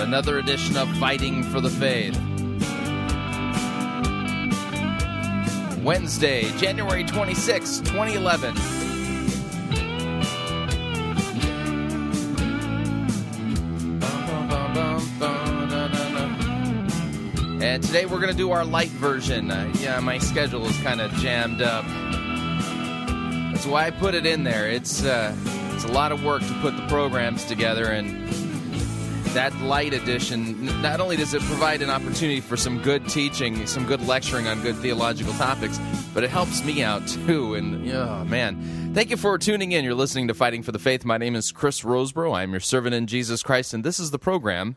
another edition of Fighting for the Faith. Wednesday, January 26, 2011. And today we're going to do our light version. Uh, yeah, my schedule is kind of jammed up. That's why I put it in there. It's uh, it's a lot of work to put the programs together, and that light edition not only does it provide an opportunity for some good teaching, some good lecturing on good theological topics, but it helps me out too. And oh man, thank you for tuning in. You're listening to Fighting for the Faith. My name is Chris Rosebrough. I'm your servant in Jesus Christ, and this is the program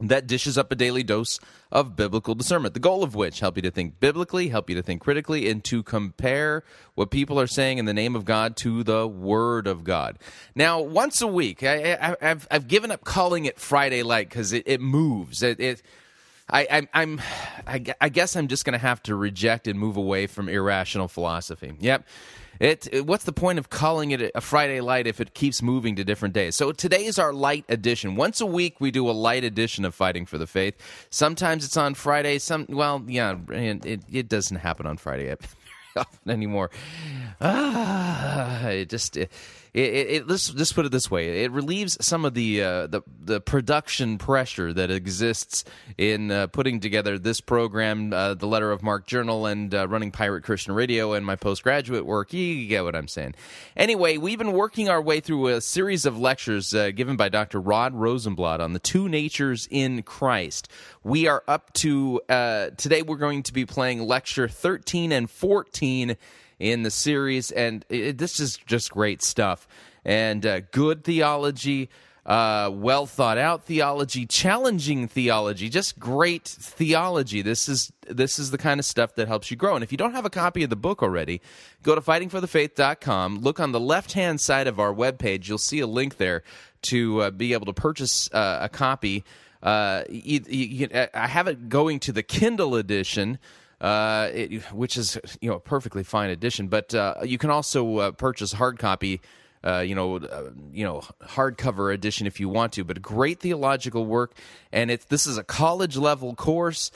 that dishes up a daily dose of biblical discernment. The goal of which help you to think biblically, help you to think critically, and to compare what people are saying in the name of God to the Word of God. Now, once a week, I, have I've given up calling it Friday Light because it, it moves. It, it I, am I, I guess I'm just going to have to reject and move away from irrational philosophy. Yep. It, it, what's the point of calling it a Friday light if it keeps moving to different days? So today is our light edition. Once a week we do a light edition of Fighting for the Faith. Sometimes it's on Friday. Some well, yeah, it it doesn't happen on Friday anymore. Ah, it just. It, it, it, let's just put it this way: it relieves some of the uh, the, the production pressure that exists in uh, putting together this program, uh, the Letter of Marque Journal, and uh, running Pirate Christian Radio, and my postgraduate work. You get what I'm saying. Anyway, we've been working our way through a series of lectures uh, given by Dr. Rod Rosenbladt on the two natures in Christ. We are up to uh, today. We're going to be playing lecture 13 and 14 in the series, and it, this is just great stuff. And uh, good theology, uh, well thought out theology, challenging theology, just great theology. This is this is the kind of stuff that helps you grow. And if you don't have a copy of the book already, go to fightingforthefaith.com. Look on the left hand side of our webpage. You'll see a link there to uh, be able to purchase uh, a copy. Uh, you, you, I have it going to the Kindle edition uh, it, which is you know a perfectly fine edition. But uh, you can also uh, purchase hard copy. Uh, you know, uh, you know, hardcover edition if you want to, but great theological work, and it's this is a college level course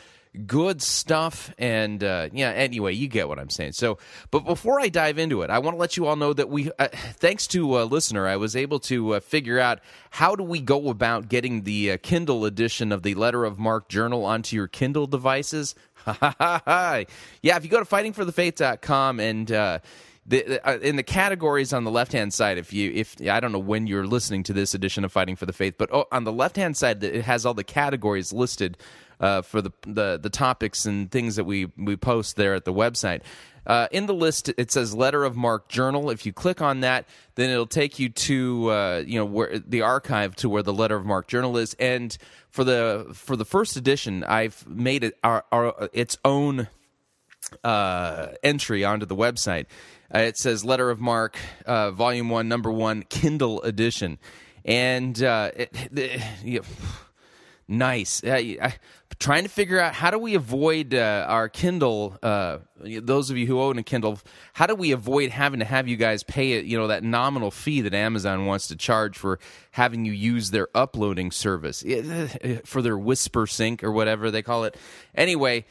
good stuff and uh, yeah anyway you get what i'm saying so but before i dive into it i want to let you all know that we thanks to a listener i was able to figure out how do we go about getting the kindle edition of the letter of marque journal onto your kindle devices yeah if you go to fightingforthefaith.com and uh, the, uh, in the categories on the left hand side if you if i don't know when you're listening to this edition of fighting for the faith but oh, on the left hand side it has all the categories listed uh, for the, the the topics and things that we we post there at the website. Uh, in the list, it says "Letter of Marque Journal." If you click on that, then it'll take you to uh, you know where the archive to where the Letter of Marque Journal is. And for the for the first edition, I've made it our, our its own uh, entry onto the website. Uh, it says "Letter of Marque, uh, Volume One, Number One, Kindle Edition," and uh, it, it, nice. I, trying to figure out how do we avoid uh, our Kindle. Uh, those of you who own a Kindle, how do we avoid having to have you guys pay it? You know that nominal fee that Amazon wants to charge for having you use their uploading service for their Whisper Sync or whatever they call it. Anyway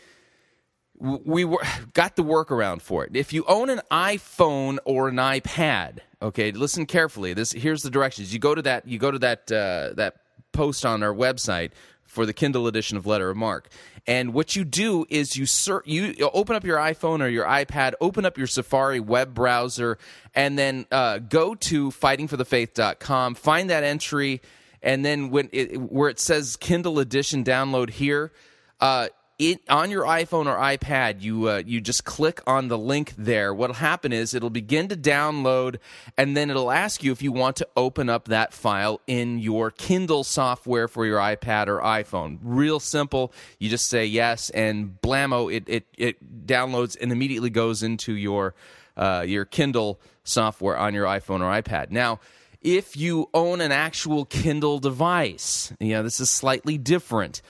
we were, got the workaround for it. If you own an iPhone or an iPad, okay, listen carefully. This here's the directions. You go to that. You go to that uh, that post on our website for the Kindle edition of Letter of Marque. And what you do is you ser- you open up your iPhone or your iPad, open up your Safari web browser, and then uh, go to fightingforthefaith.com, find that entry, and then when it, where it says Kindle edition download here. Uh, it, on your iPhone or iPad, you uh, you just click on the link there. What'll happen is it'll begin to download, and then it'll ask you if you want to open up that file in your Kindle software for your iPad or iPhone. Real simple. You just say yes, and blammo, it it, it downloads and immediately goes into your uh, your Kindle software on your iPhone or iPad. Now if you own an actual Kindle device. You know, this is slightly different.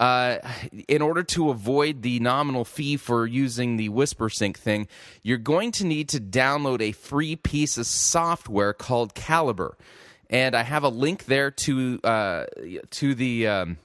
Uh, in order to avoid the nominal fee for using the WhisperSync thing, you're going to need to download a free piece of software called Calibre, and I have a link there to uh, to the um,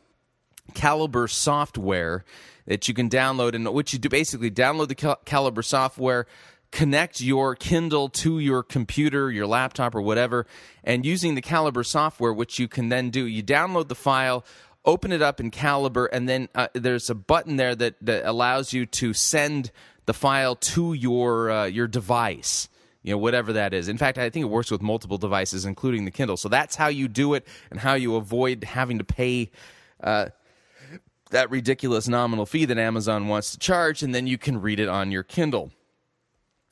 Calibre software that you can download, and what you do basically download the Calibre software connect your Kindle to your computer, your laptop, or whatever, and using the Calibre software, which you can then do, you download the file open it up in Calibre, and then uh, there's a button there that, that allows you to send the file to your uh, your device. You know, whatever that is. In fact, I think it works with multiple devices, including the Kindle. So that's how you do it, and how you avoid having to pay. Uh, that ridiculous nominal fee that Amazon wants to charge, and then you can read it on your Kindle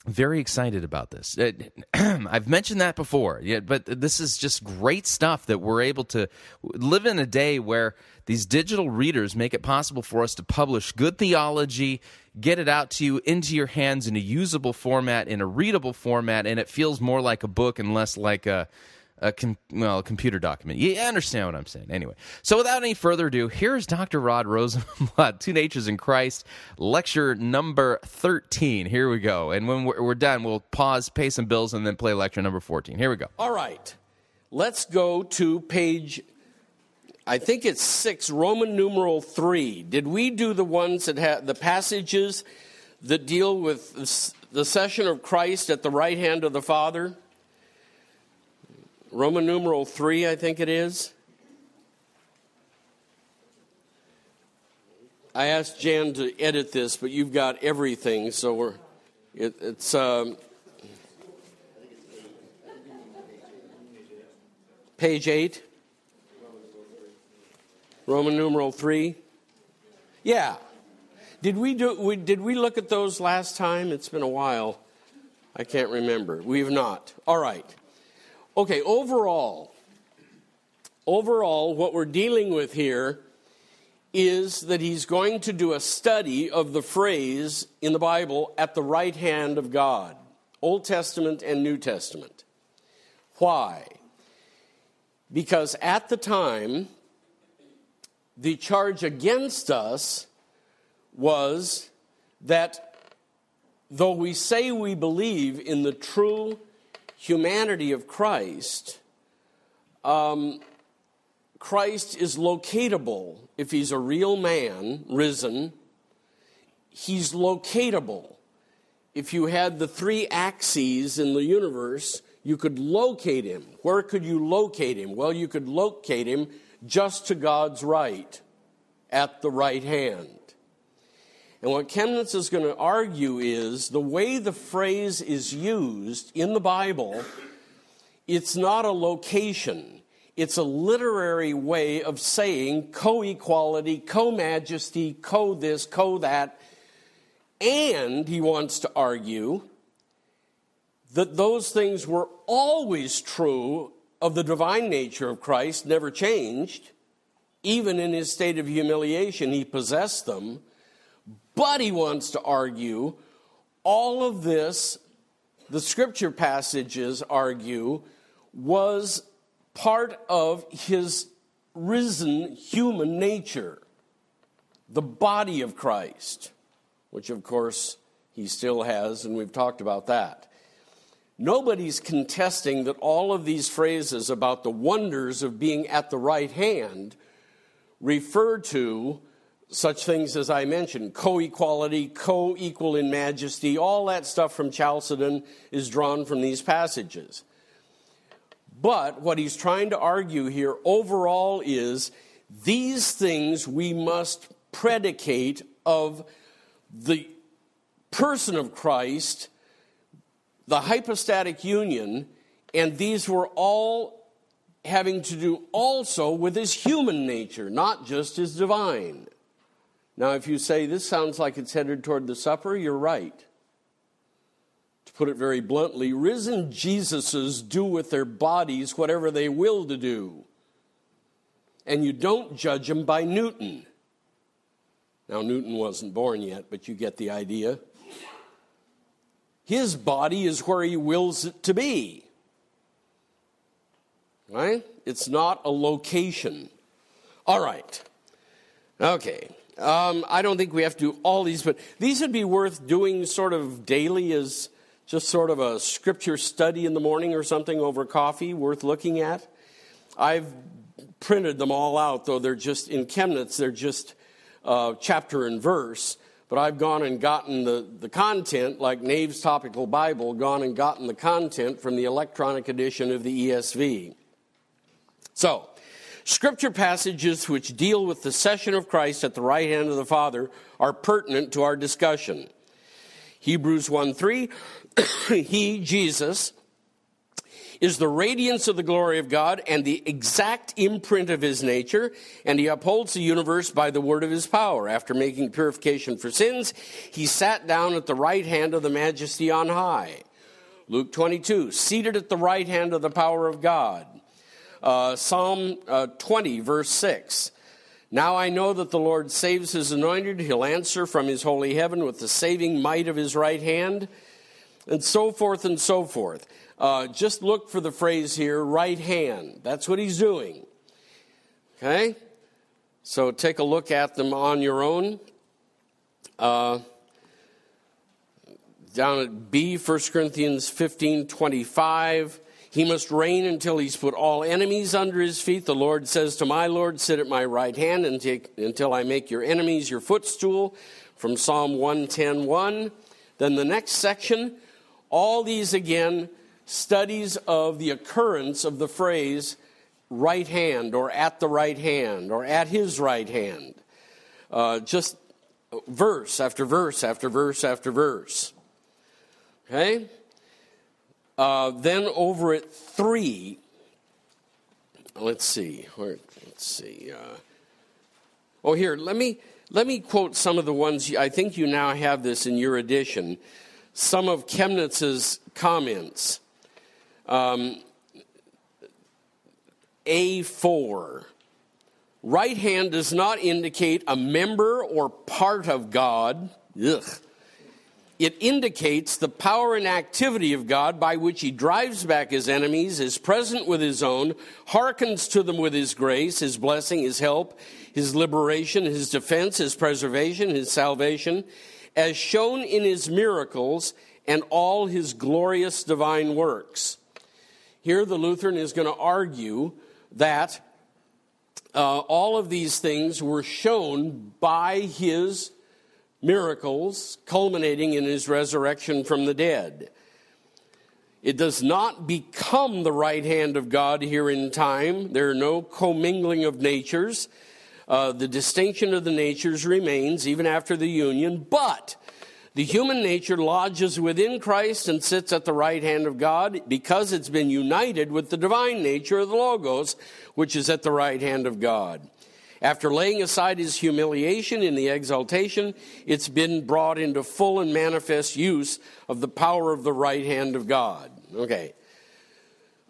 very excited about this. Uh, I've mentioned that before, yeah, but this is just great stuff that we're able to live in a day where these digital readers make it possible for us to publish good theology, get it out to you into your hands in a usable format, in a readable format, and it feels more like a book and less like a a com- well, a computer document. You understand what I'm saying. Anyway, so without any further ado, here's Dr. Rod Rosenbladt, Two Natures in Christ, lecture number 13. Here we go. And when we're, we're done, we'll pause, pay some bills, and then play lecture number 14. Here we go. All right. Let's go to page, I think it's six, Roman numeral three. Did we do the ones that have the passages that deal with the session of Christ at the right hand of the Father? Roman numeral 3, I think it is. I asked Jan to edit this, but you've got everything, so we're, it, it's um, page 8, Roman numeral 3. Yeah. Did we, do, we, did we look at those last time? It's been a while. I can't remember. We've not. All right. Okay, overall, overall, what we're dealing with here is that he's going to do a study of the phrase in the Bible at the right hand of God, Old Testament and New Testament. Why? Because at the time, the charge against us was that though we say we believe in the true humanity of Christ, um, Christ is locatable. If he's a real man, risen, he's locatable. If you had the three axes in the universe, you could locate him. Where could you locate him? Well, you could locate him just to God's right, at the right hand. And what Chemnitz is going to argue is the way the phrase is used in the Bible, it's not a location. It's a literary way of saying co equality, co majesty, co this, co that. And he wants to argue that those things were always true of the divine nature of Christ, never changed. Even in his state of humiliation, he possessed them. But he wants to argue all of this, the scripture passages argue, was part of his risen human nature, the body of Christ, which of course he still has, and we've talked about that. Nobody's contesting that all of these phrases about the wonders of being at the right hand refer to such things as I mentioned co equality, co equal in majesty, all that stuff from Chalcedon is drawn from these passages. But what he's trying to argue here overall is These things we must predicate of the person of Christ, the hypostatic union, and these were all having to do also with his human nature, not just his divine. Now, if you say this sounds like it's headed toward the supper, you're right. To put it very bluntly, risen Jesuses do with their bodies whatever they will to do. And you don't judge them by Newton. Now, Newton wasn't born yet, but you get the idea. His body is where he wills it to be. Right? It's not a location. All right. Okay. Um, I don't think we have to do all these, but these would be worth doing sort of daily as just sort of a scripture study in the morning or something over coffee, worth looking at. I've printed them all out, though they're just in Chemnitz, they're just uh, chapter and verse. But I've gone and gotten the, the content, like Nave's Topical Bible, gone and gotten the content from the electronic edition of the ESV. So, scripture passages which deal with the session of Christ at the right hand of the Father are pertinent to our discussion. Hebrews 1 3, he, Jesus, is the radiance of the glory of God and the exact imprint of his nature, and he upholds the universe by the word of his power. After making purification for sins, he sat down at the right hand of the majesty on high. Luke 22, seated at the right hand of the power of God. Uh, Psalm uh, 20, verse 6. Now I know that the Lord saves his anointed. He'll answer from his holy heaven with the saving might of his right hand, and so forth and so forth. Uh, just look for the phrase here, right hand. That's what he's doing. Okay? So take a look at them on your own. Uh, down at B, 1 Corinthians 15 25. He must reign until he's put all enemies under his feet. The Lord says to my Lord, Sit at my right hand until I make your enemies your footstool. From Psalm 110 1. Then the next section, all these again studies of the occurrence of the phrase right hand or at the right hand or at his right hand. Uh, just verse after verse after verse after verse. Okay? Uh, then over at three, let's see. Let's see. Uh, oh, here, let me, let me quote some of the ones. I think you now have this in your edition. Some of Chemnitz's comments. Um, A4. Right hand does not indicate a member or part of God. Ugh. It indicates the power and activity of God by which he drives back his enemies, is present with his own, hearkens to them with his grace, his blessing, his help, his liberation, his defense, his preservation, his salvation, as shown in his miracles and all his glorious divine works. Here, the Lutheran is going to argue that uh, all of these things were shown by his miracles, culminating in his resurrection from the dead. It does not become the right hand of God here in time. There are no commingling of natures. Uh, the distinction of the natures remains even after the union, but the human nature lodges within Christ and sits at the right hand of God because it's been united with the divine nature of the Logos, which is at the right hand of God. After laying aside his humiliation in the exaltation, it's been brought into full and manifest use of the power of the right hand of God. Okay.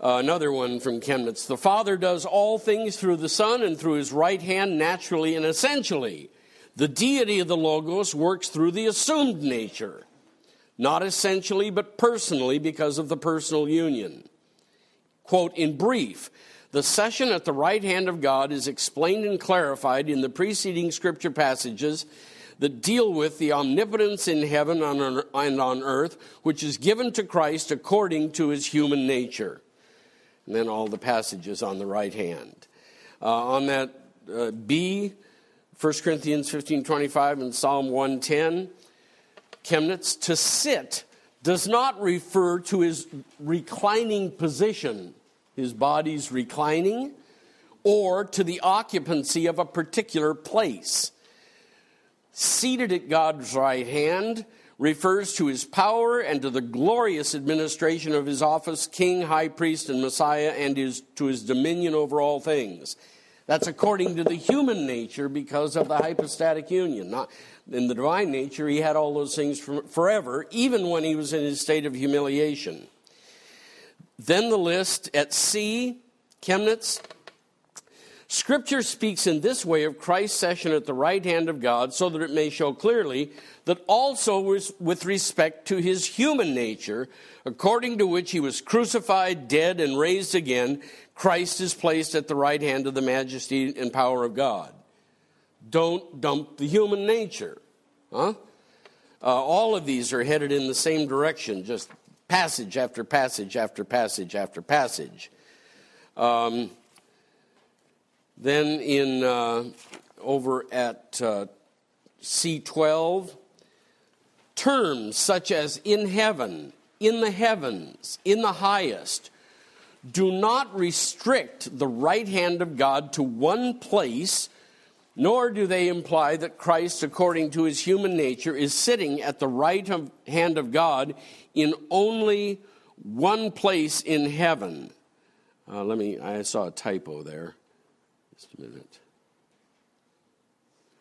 Uh, another one from Chemnitz. The Father does all things through the Son and through his right hand naturally and essentially. The deity of the Logos works through the assumed nature, not essentially but personally because of the personal union. Quote, in brief, the session at the right hand of God is explained and clarified in the preceding scripture passages that deal with the omnipotence in heaven and on earth, which is given to Christ according to his human nature. And then all the passages on the right hand. Uh, on that uh, B, 1 Corinthians 15 25 and Psalm 110. Chemnitz, to sit does not refer to his reclining position, his body's reclining, or to the occupancy of a particular place. Seated at God's right hand refers to his power and to the glorious administration of his office, king, high priest, and Messiah, and his, to his dominion over all things. That's according to the human nature because of the hypostatic union. Not, in the divine nature, he had all those things forever, even when he was in his state of humiliation. Then the list at C, Chemnitz. Scripture speaks in this way of Christ's session at the right hand of God so that it may show clearly that also with respect to his human nature, according to which he was crucified, dead, and raised again, Christ is placed at the right hand of the majesty and power of God. Don't dump the human nature. Huh? Uh, all of these are headed in the same direction, just passage after passage after passage after passage. Um, then in uh, over at uh, C12, terms such as in heaven, in the heavens, in the highest, do not restrict the right hand of God to one place, nor do they imply that Christ, according to his human nature, is sitting at the right hand of God in only one place in heaven. Uh, let me, I saw a typo there. Just a minute.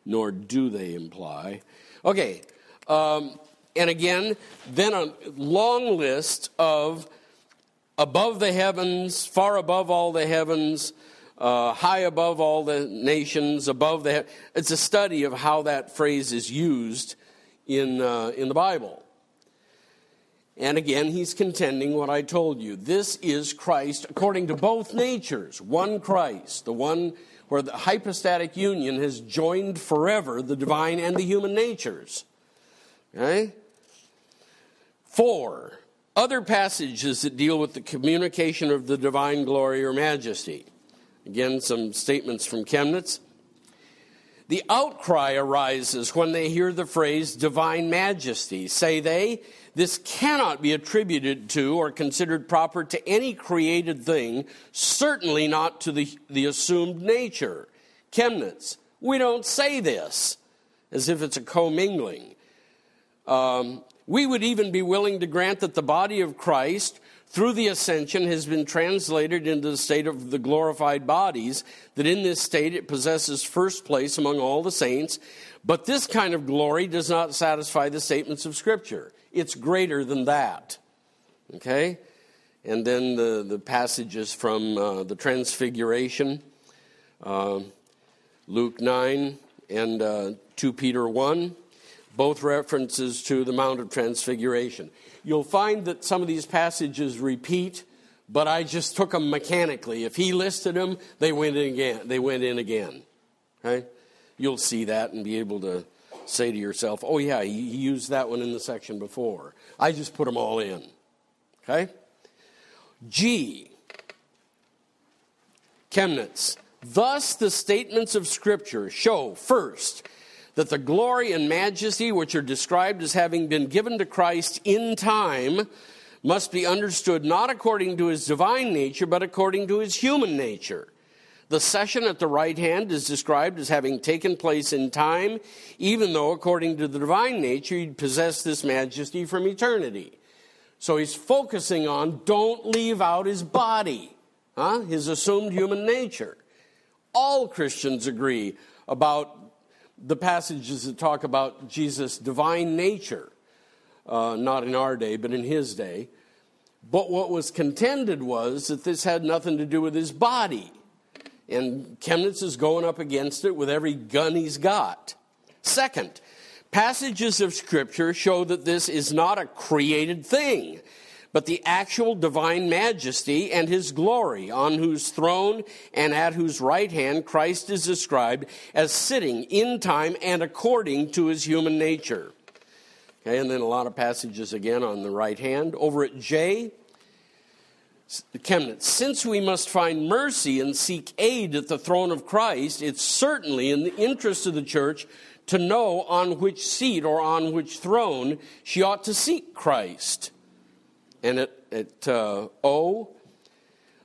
Nor do they imply. Okay. Um, and again, then a long list of above the heavens, far above all the heavens, uh, high above all the nations, above the. It's a study of how that phrase is used in, uh, in the Bible. And again, he's contending what I told you. This is Christ according to both natures. One Christ, the one where the hypostatic union has joined forever the divine and the human natures. Okay? Four, other passages that deal with the communication of the divine glory or majesty. Again, some statements from Chemnitz. The outcry arises when they hear the phrase divine majesty. Say they, this cannot be attributed to or considered proper to any created thing, certainly not to the, the assumed nature. Chemnitz, we don't say this as if it's a commingling. Um, we would even be willing to grant that the body of Christ, through the ascension, has been translated into the state of the glorified bodies, that in this state it possesses first place among all the saints. But this kind of glory does not satisfy the statements of Scripture. It's greater than that. Okay? And then the, the passages from uh, the Transfiguration, uh, Luke 9 and uh, 2 Peter 1 both references to the Mount of Transfiguration. You'll find that some of these passages repeat, but I just took them mechanically. If he listed them, they went in again. They went in again. Okay? You'll see that and be able to say to yourself, "Oh yeah, he used that one in the section before." I just put them all in. Okay? G. Chemnitz. Thus, the statements of Scripture show first that the glory and majesty which are described as having been given to Christ in time must be understood not according to his divine nature, but according to his human nature. The session at the right hand is described as having taken place in time, even though, according to the divine nature, he'd possessed this majesty from eternity. So he's focusing on don't leave out his body, huh? his assumed human nature. All Christians agree about the passages that talk about Jesus' divine nature, uh, not in our day, but in his day. But what was contended was that this had nothing to do with his body. And Chemnitz is going up against it with every gun he's got. Second, passages of Scripture show that this is not a created thing but the actual divine majesty and his glory, on whose throne and at whose right hand Christ is described as sitting in time and according to his human nature. Okay, and then a lot of passages again on the right hand. Over at J, Chemnitz, since we must find mercy and seek aid at the throne of Christ, it's certainly in the interest of the church to know on which seat or on which throne she ought to seek Christ. And at, at uh, O,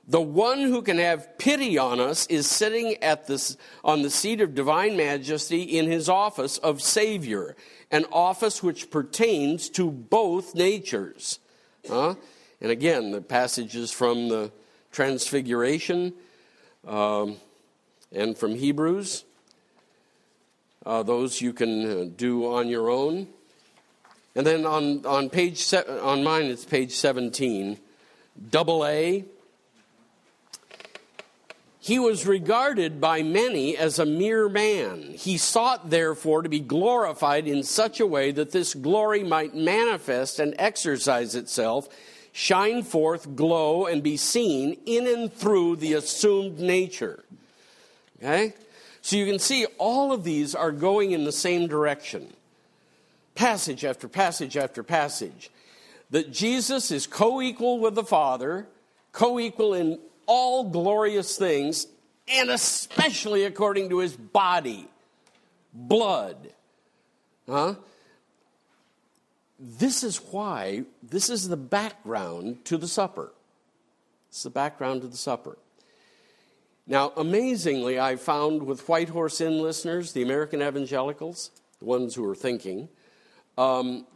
The one who can have pity on us is sitting at this, on the seat of divine majesty in his office of Savior, an office which pertains to both natures. Huh? And again, the passages from the Transfiguration um, and from Hebrews, uh, those you can uh, do on your own. And then on, on page se- on mine, it's page 17, double A. He was regarded by many as a mere man. He sought, therefore, to be glorified in such a way that this glory might manifest and exercise itself, shine forth, glow, and be seen in and through the assumed nature. Okay? So you can see all of these are going in the same direction. Passage after passage after passage. That Jesus is co equal with the Father, co equal in all glorious things, and especially according to his body, blood. Huh? This is why, this is the background to the supper. It's the background to the supper. Now, amazingly, I found with White Horse Inn listeners, the American evangelicals, the ones who are thinking, um,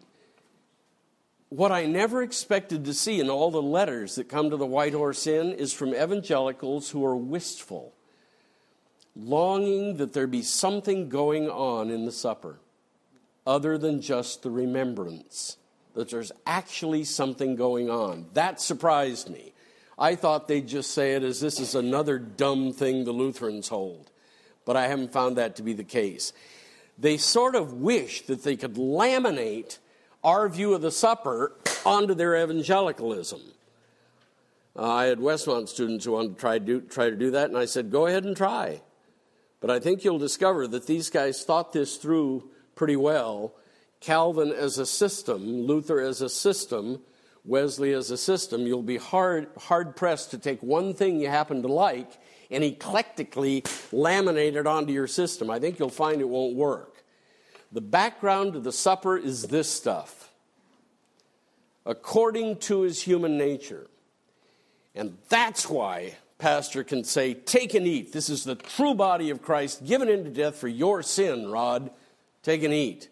what I never expected to see in all the letters that come to the White Horse Inn is from evangelicals who are wistful, longing that there be something going on in the supper other than just the remembrance, that there's actually something going on. That surprised me. I thought they'd just say it as this is another dumb thing the Lutherans hold, but I haven't found that to be the case. They sort of wish that they could laminate our view of the supper onto their evangelicalism. Uh, I had Westmont students who wanted to try, do, try to do that, and I said, go ahead and try. But I think you'll discover that these guys thought this through pretty well. Calvin as a system, Luther as a system, Wesley as a system, you'll be hard, hard pressed to take one thing you happen to like and eclectically laminate it onto your system. I think you'll find it won't work. The background to the supper is this stuff according to his human nature. And that's why pastor can say, Take and eat. This is the true body of Christ given into death for your sin, Rod. Take and eat.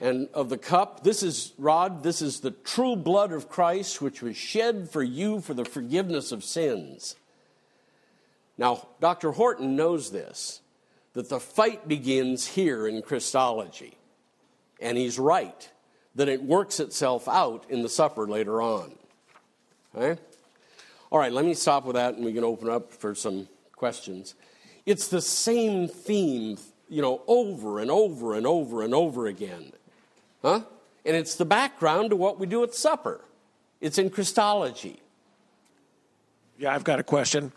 And of the cup, this is, Rod, this is the true blood of Christ, which was shed for you for the forgiveness of sins. Now, Dr. Horton knows this that the fight begins here in Christology. And he's right, that it works itself out in the supper later on. Okay? All right, let me stop with that and we can open up for some questions. It's the same theme, you know, over and over and over and over again. Huh? And it's the background to what we do at supper. It's in Christology. Yeah, I've got a question.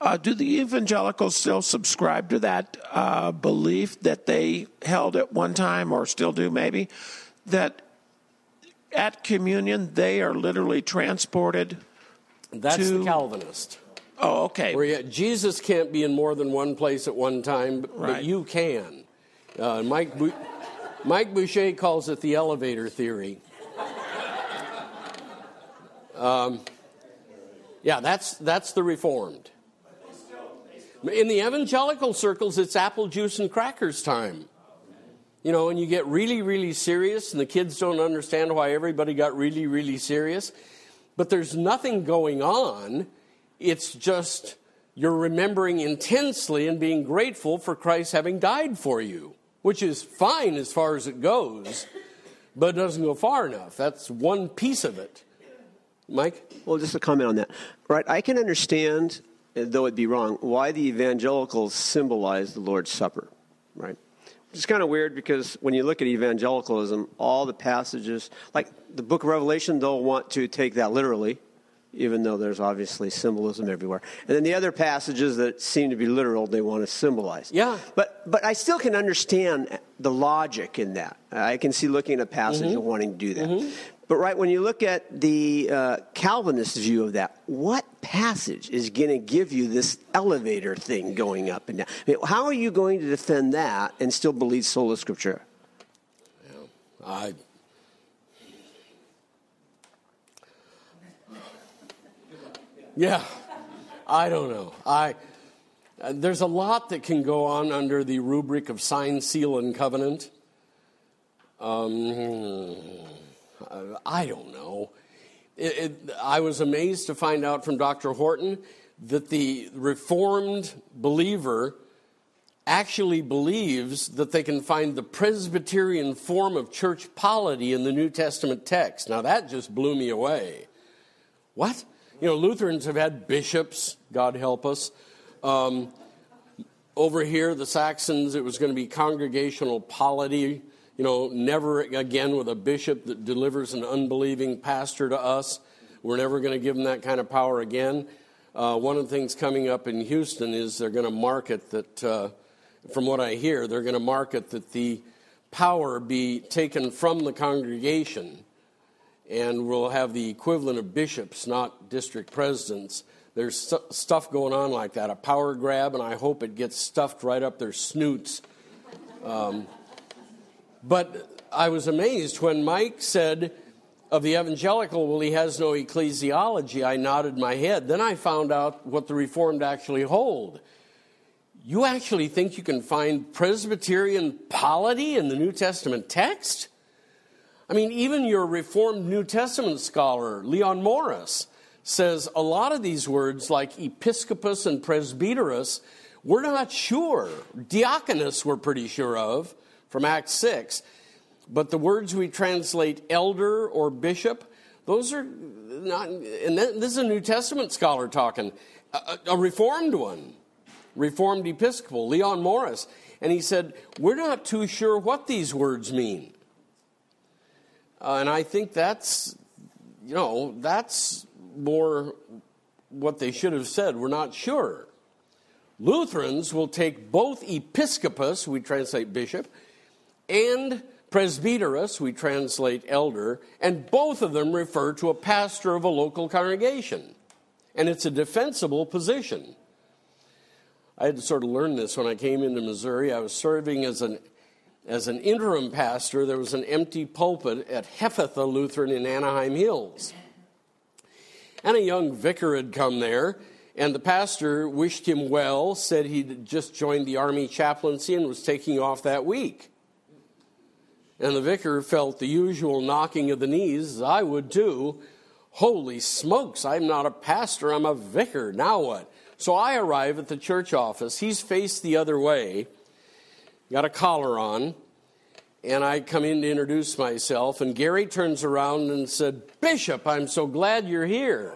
Uh, do the evangelicals still subscribe to that uh, belief that they held at one time, or still do maybe, that at communion they are literally transported? That's to... the Calvinist. Oh, okay. Where Jesus can't be in more than one place at one time, but, right. but you can. Uh, Mike, Bu- Mike Boucher calls it the elevator theory. Um, yeah, that's, that's the Reformed. In the evangelical circles, it's apple juice and crackers time. You know, and you get really, really serious, and the kids don't understand why everybody got really, really serious. But there's nothing going on. It's just you're remembering intensely and being grateful for Christ having died for you, which is fine as far as it goes, but it doesn't go far enough. That's one piece of it. Mike? Well, just a comment on that. Right, I can understand, though it'd be wrong, why the evangelicals symbolize the Lord's Supper, right? It's kind of weird because when you look at evangelicalism, all the passages, like the book of Revelation, they'll want to take that literally, even though there's obviously symbolism everywhere. And then the other passages that seem to be literal, they want to symbolize. Yeah. But, but I still can understand the logic in that. I can see looking at a passage mm-hmm. and wanting to do that. Mm-hmm. But right, when you look at the uh, Calvinist view of that, what passage is going to give you this elevator thing going up and down? I mean, how are you going to defend that and still believe sola scriptura? Yeah, I. Yeah, I don't know. I uh, there's a lot that can go on under the rubric of sign, seal, and covenant. Um, I don't know. It, it, I was amazed to find out from Dr. Horton that the Reformed believer actually believes that they can find the Presbyterian form of church polity in the New Testament text. Now, that just blew me away. What? You know, Lutherans have had bishops, God help us. Um, over here, the Saxons, it was going to be congregational polity. You know, never again with a bishop that delivers an unbelieving pastor to us. We're never going to give them that kind of power again. Uh, one of the things coming up in Houston is they're going to market that, uh, from what I hear, they're going to market that the power be taken from the congregation and we'll have the equivalent of bishops, not district presidents. There's st- stuff going on like that, a power grab, and I hope it gets stuffed right up their snoots. Um, but I was amazed when Mike said of the evangelical, well, he has no ecclesiology. I nodded my head. Then I found out what the Reformed actually hold. You actually think you can find Presbyterian polity in the New Testament text? I mean, even your Reformed New Testament scholar, Leon Morris, says a lot of these words, like episcopus and presbyteros, we're not sure. Diaconus, we're pretty sure of from Acts 6. But the words we translate elder or bishop, those are not, and this is a New Testament scholar talking, a, a Reformed one, Reformed Episcopal, Leon Morris. And he said, We're not too sure what these words mean. Uh, and I think that's, you know, that's more what they should have said. We're not sure. Lutherans will take both episcopus, we translate bishop, and presbyteros, we translate elder, and both of them refer to a pastor of a local congregation. And it's a defensible position. I had to sort of learn this when I came into Missouri. I was serving as an as an interim pastor, there was an empty pulpit at Hephatha Lutheran in Anaheim Hills. And a young vicar had come there, and the pastor wished him well, said he'd just joined the Army chaplaincy and was taking off that week. And the vicar felt the usual knocking of the knees, I would too. Holy smokes, I'm not a pastor, I'm a vicar. Now what? So I arrive at the church office. He's faced the other way got a collar on, and I come in to introduce myself, and Gary turns around and said, Bishop, I'm so glad you're here.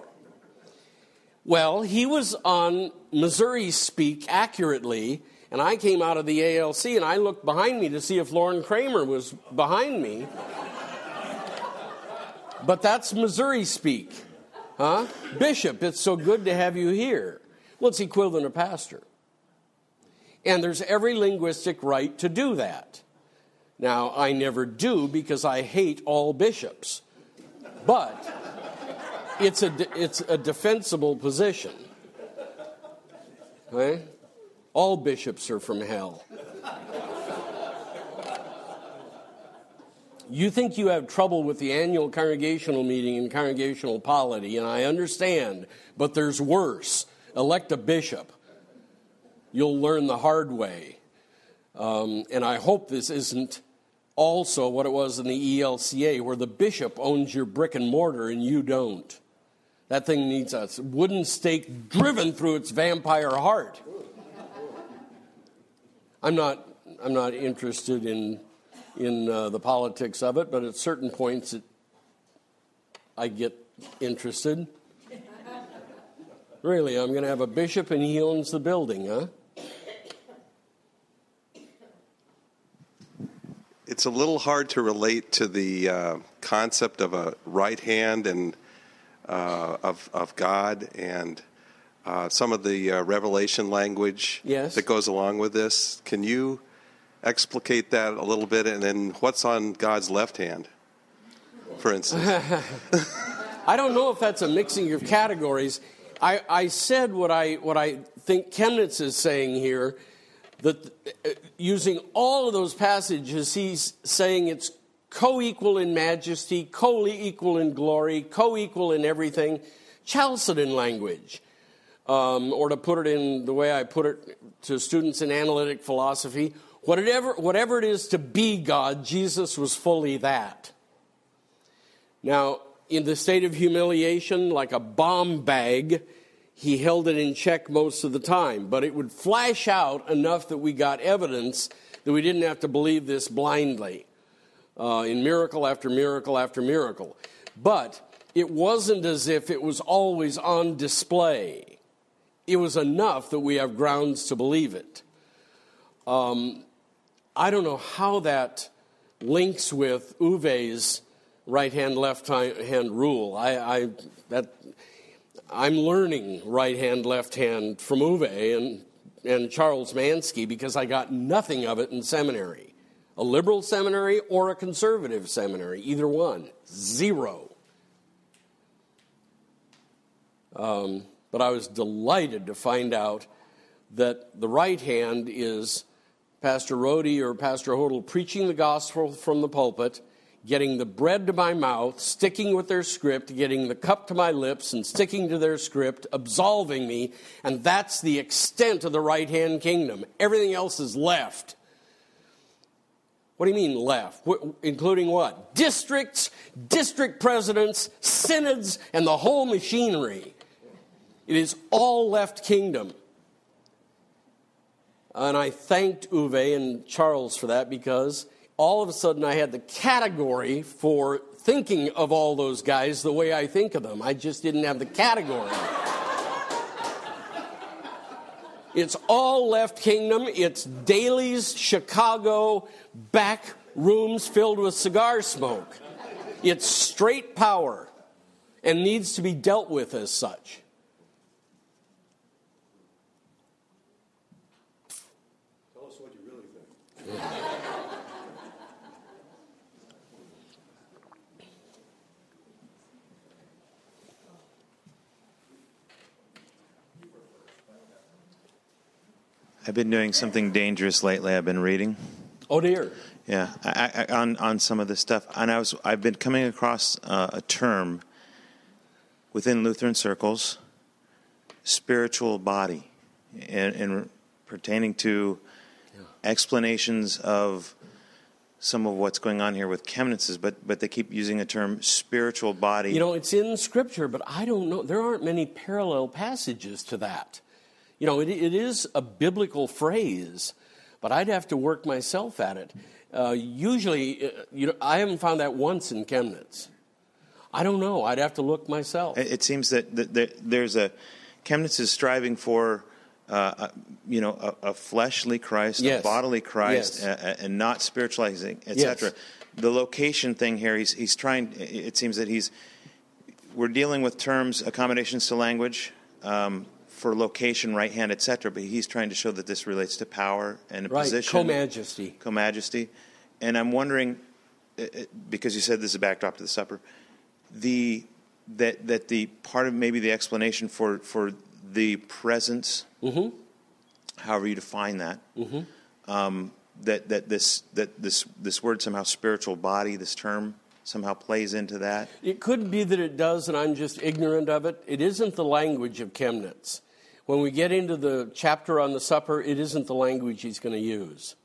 Well, he was on Missouri Speak accurately, and I came out of the ALC and I looked behind me to see if Lauren Kramer was behind me. but that's Missouri Speak. Huh? Bishop, it's so good to have you here. Well, it's equivalent to pastor. And there's every linguistic right to do that. Now, I never do because I hate all bishops. But it's a, it's a defensible position. Okay? All bishops are from hell. You think you have trouble with the annual congregational meeting and congregational polity, and I understand, but there's worse. Elect a bishop you'll learn the hard way. Um, and I hope this isn't also what it was in the ELCA, where the bishop owns your brick and mortar and you don't. That thing needs a wooden stake driven through its vampire heart. I'm not, I'm not interested in, in uh, the politics of it, but at certain points it, I get interested. Really, I'm going to have a bishop and he owns the building, huh? it's a little hard to relate to the uh, concept of a right hand and uh, of of God and uh, some of the uh, revelation language yes. that goes along with this. Can you explicate that a little bit? And then what's on God's left hand, for instance? I don't know if that's a mixing of categories. I, I said what I what I think Chemnitz is saying here that uh, using all of those passages, he's saying it's co equal in majesty, co equal in glory, co equal in everything. Chalcedon language. Um, or to put it in the way I put it to students in analytic philosophy, whatever, whatever it is to be God, Jesus was fully that. Now, in the state of humiliation, like a bomb bag, he held it in check most of the time, but it would flash out enough that we got evidence that we didn't have to believe this blindly uh, in miracle after miracle after miracle. But it wasn't as if it was always on display. It was enough that we have grounds to believe it. Um, I don't know how that links with Uwe's right hand, left hand rule. I, I, that, I'm learning right hand, left hand from Uwe and, and Charles Manske because I got nothing of it in seminary. A liberal seminary or a conservative seminary, either one, zero. Um, but I was delighted to find out that the right hand is Pastor Rody or Pastor Hodel preaching the gospel from the pulpit, getting the bread to my mouth, sticking with their script, getting the cup to my lips, and sticking to their script, absolving me, and that's the extent of the right hand kingdom. Everything else is left. What do you mean left? including what? Districts, district presidents, synods, and the whole machinery. It is all left kingdom. And I thanked Uwe and Charles for that because all of a sudden I had the category for thinking of all those guys the way I think of them. I just didn't have the category. it's all left kingdom. It's Daley's Chicago back rooms filled with cigar smoke. It's straight power and needs to be dealt with as such. I've been doing something dangerous lately. I've been reading. Oh dear. Yeah, I, I, on on some of this stuff, and I was I've been coming across uh, a term within Lutheran circles, spiritual body, and, and pertaining to yeah. explanations of some of what's going on here with Chemnitzes, but but they keep using the term spiritual body. You know, it's in Scripture, but I don't know. There aren't many parallel passages to that. You know, it, it is a biblical phrase, but I'd have to work myself at it. Uh, usually, uh, you know, I haven't found that once in Chemnitz. I don't know. I'd have to look myself. It seems that, that, that there's a Chemnitz is striving for, uh, a, you know, a, a, fleshly Christ, yes. a bodily Christ, yes. and not spiritualizing, etc. Yes. The location thing here, he's he's trying. It seems that he's we're dealing with terms, accommodations to language. Um, for location, right hand, etc. But he's trying to show that this relates to power and right. position, co-majesty, co-majesty. And I'm wondering, uh, uh, because you said this is a backdrop to the supper, the that that the part of maybe the explanation for for the presence, mm-hmm. however you define that, mm-hmm. um, that that this that this this word somehow spiritual body, this term somehow plays into that? It could be that it does, and I'm just ignorant of it. It isn't the language of Chemnitz. When we get into the chapter on the supper, it isn't the language he's going to use.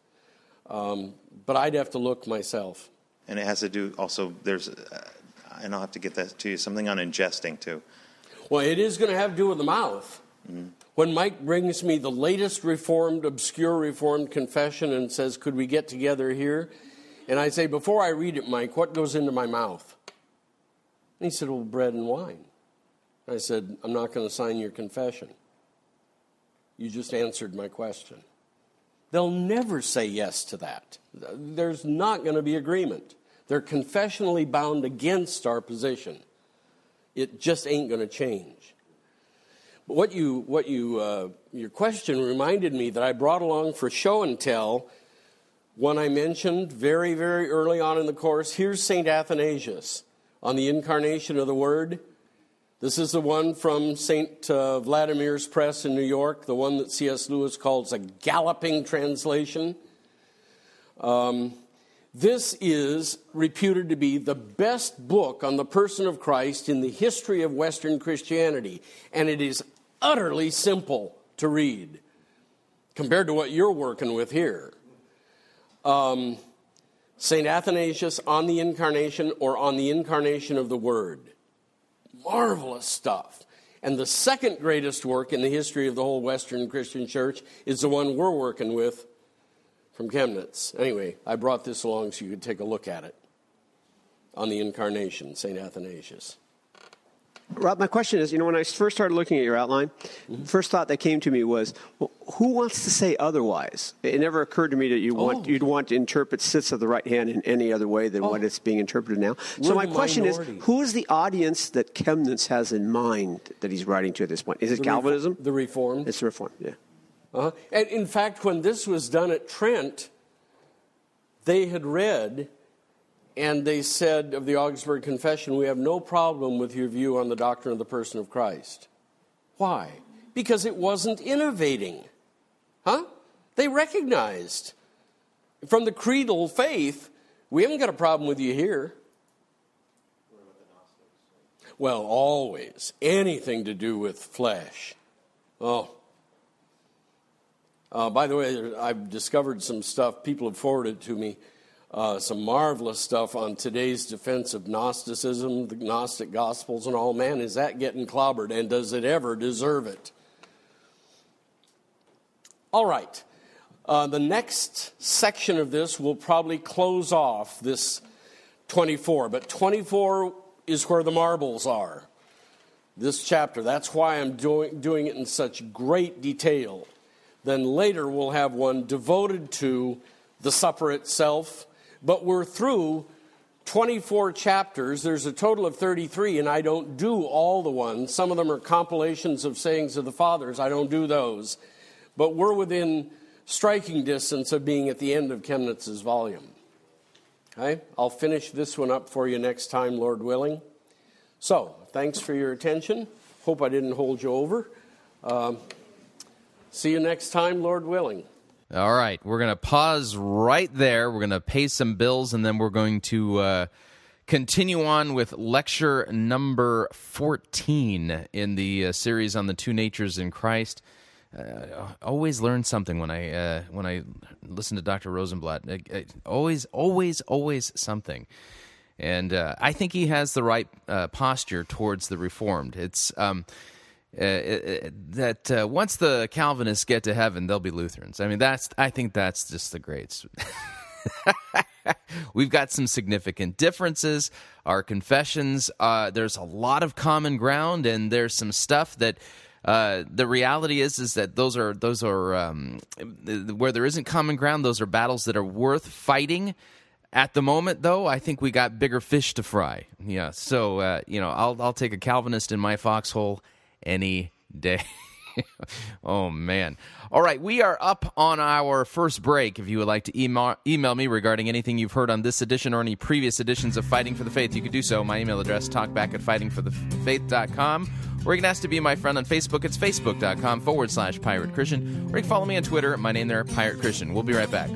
Um, but I'd have to look myself. And it has to do also, there's, uh, and I'll have to get that to you, something on ingesting too. Well, it is going to have to do with the mouth. Mm-hmm. When Mike brings me the latest Reformed, obscure Reformed confession and says, Could we get together here? And I say, Before I read it, Mike, what goes into my mouth? And he said, Well, bread and wine. I said, I'm not going to sign your confession. You just answered my question. They'll never say yes to that. There's not going to be agreement. They're confessionally bound against our position. It just ain't going to change. But what you, what you, uh, your question reminded me that I brought along for show and tell one I mentioned very, very early on in the course. Here's St. Athanasius on the incarnation of the Word. This is the one from St. Uh, Vladimir's Press in New York, the one that C.S. Lewis calls a galloping translation. Um, This is reputed to be the best book on the person of Christ in the history of Western Christianity, and it is utterly simple to read compared to what you're working with here. Um, St. Athanasius on the Incarnation or on the Incarnation of the Word. Marvelous stuff. And the second greatest work in the history of the whole Western Christian Church is the one we're working with from Chemnitz. Anyway, I brought this along so you could take a look at it on the Incarnation, St. Athanasius. Rob, my question is, you know, when I first started looking at your outline, mm-hmm. first thought that came to me was, well, who wants to say otherwise? It never occurred to me that you oh. want you'd want to interpret sits of the right hand in any other way than oh. what it's being interpreted now. We're so my question minority. is, who is the audience that Chemnitz has in mind that he's writing to at this point? Is it the Calvinism? the Reformed. It's the Reformed, yeah. Uh-huh. And in fact, when this was done at Trent, they had read and they said of the Augsburg Confession, We have no problem with your view on the doctrine of the person of Christ. Why? Because it wasn't innovating. Huh? They recognized from the creedal faith, we haven't got a problem with you here. Well, always. Anything to do with flesh. Oh. Uh, by the way, I've discovered some stuff, people have forwarded to me uh, some marvelous stuff on today's defense of Gnosticism, the Gnostic Gospels, and all. Man, is that getting clobbered, and does it ever deserve it? All right. Uh, the next section of this will probably close off this 24, but 24 is where the marbles are. This chapter. That's why I'm doing, doing it in such great detail. Then later we'll have one devoted to the supper itself but we're through 24 chapters. There's a total of 33, and I don't do all the ones. Some of them are compilations of sayings of the fathers. I don't do those. But we're within striking distance of being at the end of Chemnitz's volume. Okay? I'll finish this one up for you next time, Lord willing. So, thanks for your attention. Hope I didn't hold you over. Um, see you next time, Lord willing. All right, we're going to pause right there. We're going to pay some bills, and then we're going to uh, continue on with lecture number 14 in the uh, series on the two natures in Christ. Uh, always learn something when I uh, when I listen to Dr. Rosenbladt. always, always, always something. And uh, I think he has the right uh, posture towards the Reformed. It's um, uh, that uh, once the Calvinists get to heaven, they'll be Lutherans. I mean, that's I think that's just the greats. We've got some significant differences. Our confessions, uh, there's a lot of common ground, and there's some stuff that. Uh, the reality is, is that those are those are um, where there isn't common ground. Those are battles that are worth fighting. At the moment, though, I think we got bigger fish to fry. Yeah, so uh, you know, I'll I'll take a Calvinist in my foxhole any day. oh man. All right, we are up on our first break. If you would like to email, email me regarding anything you've heard on this edition or any previous editions of Fighting for the Faith, you can do so. My email address, talkback at fightingforthefaith.com. Or you can ask to be my friend on Facebook. It's facebook.com forward slash pirate Christian. Or you can follow me on Twitter. My name there, Pirate Christian. We'll be right back.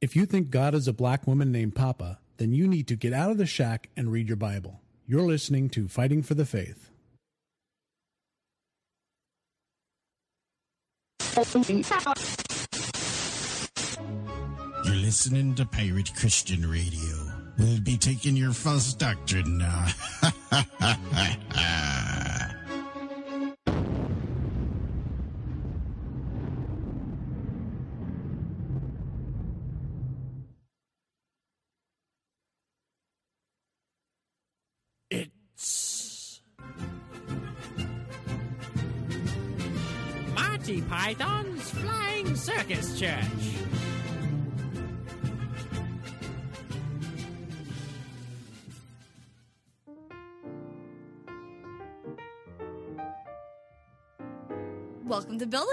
If you think God is a black woman named Papa, then you need to get out of the shack and read your Bible. You're listening to Fighting for the Faith. You're listening to Pirate Christian Radio. We'll be taking your false doctrine now.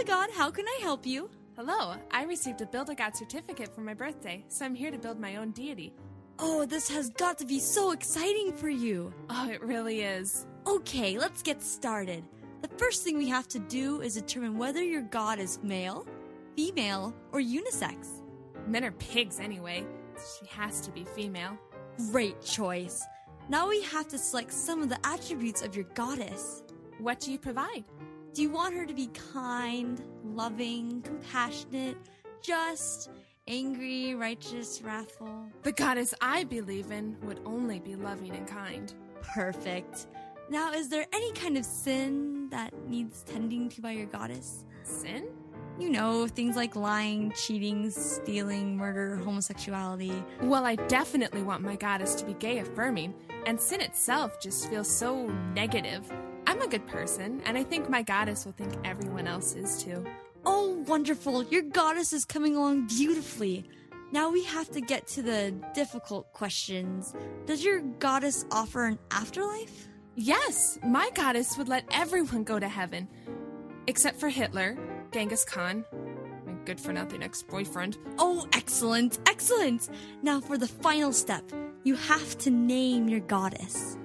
God. How can I help you? Hello, I received a Build a God certificate for my birthday, so I'm here to build my own deity. Oh, this has got to be so exciting for you. Oh, it really is. Okay, let's get started. The first thing we have to do is determine whether your God is male, female, or unisex. Men are pigs anyway. She has to be female. Great choice. Now we have to select some of the attributes of your goddess. What do you provide? Do you want her to be kind, loving, compassionate, just, angry, righteous, wrathful? The goddess I believe in would only be loving and kind. Perfect. Now, is there any kind of sin that needs tending to by your goddess? Sin? You know, things like lying, cheating, stealing, murder, homosexuality. Well, I definitely want my goddess to be gay affirming, and sin itself just feels so negative. I'm a good person, and I think my goddess will think everyone else is too. Oh, wonderful! Your goddess is coming along beautifully. Now we have to get to the difficult questions. Does your goddess offer an afterlife? Yes, my goddess would let everyone go to heaven. Except for Hitler, Genghis Khan, my good for nothing ex boyfriend. Oh, excellent, excellent! Now for the final step you have to name your goddess.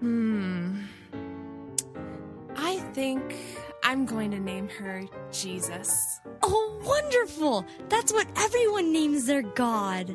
Hmm. I think I'm going to name her Jesus. Oh, wonderful! That's what everyone names their god.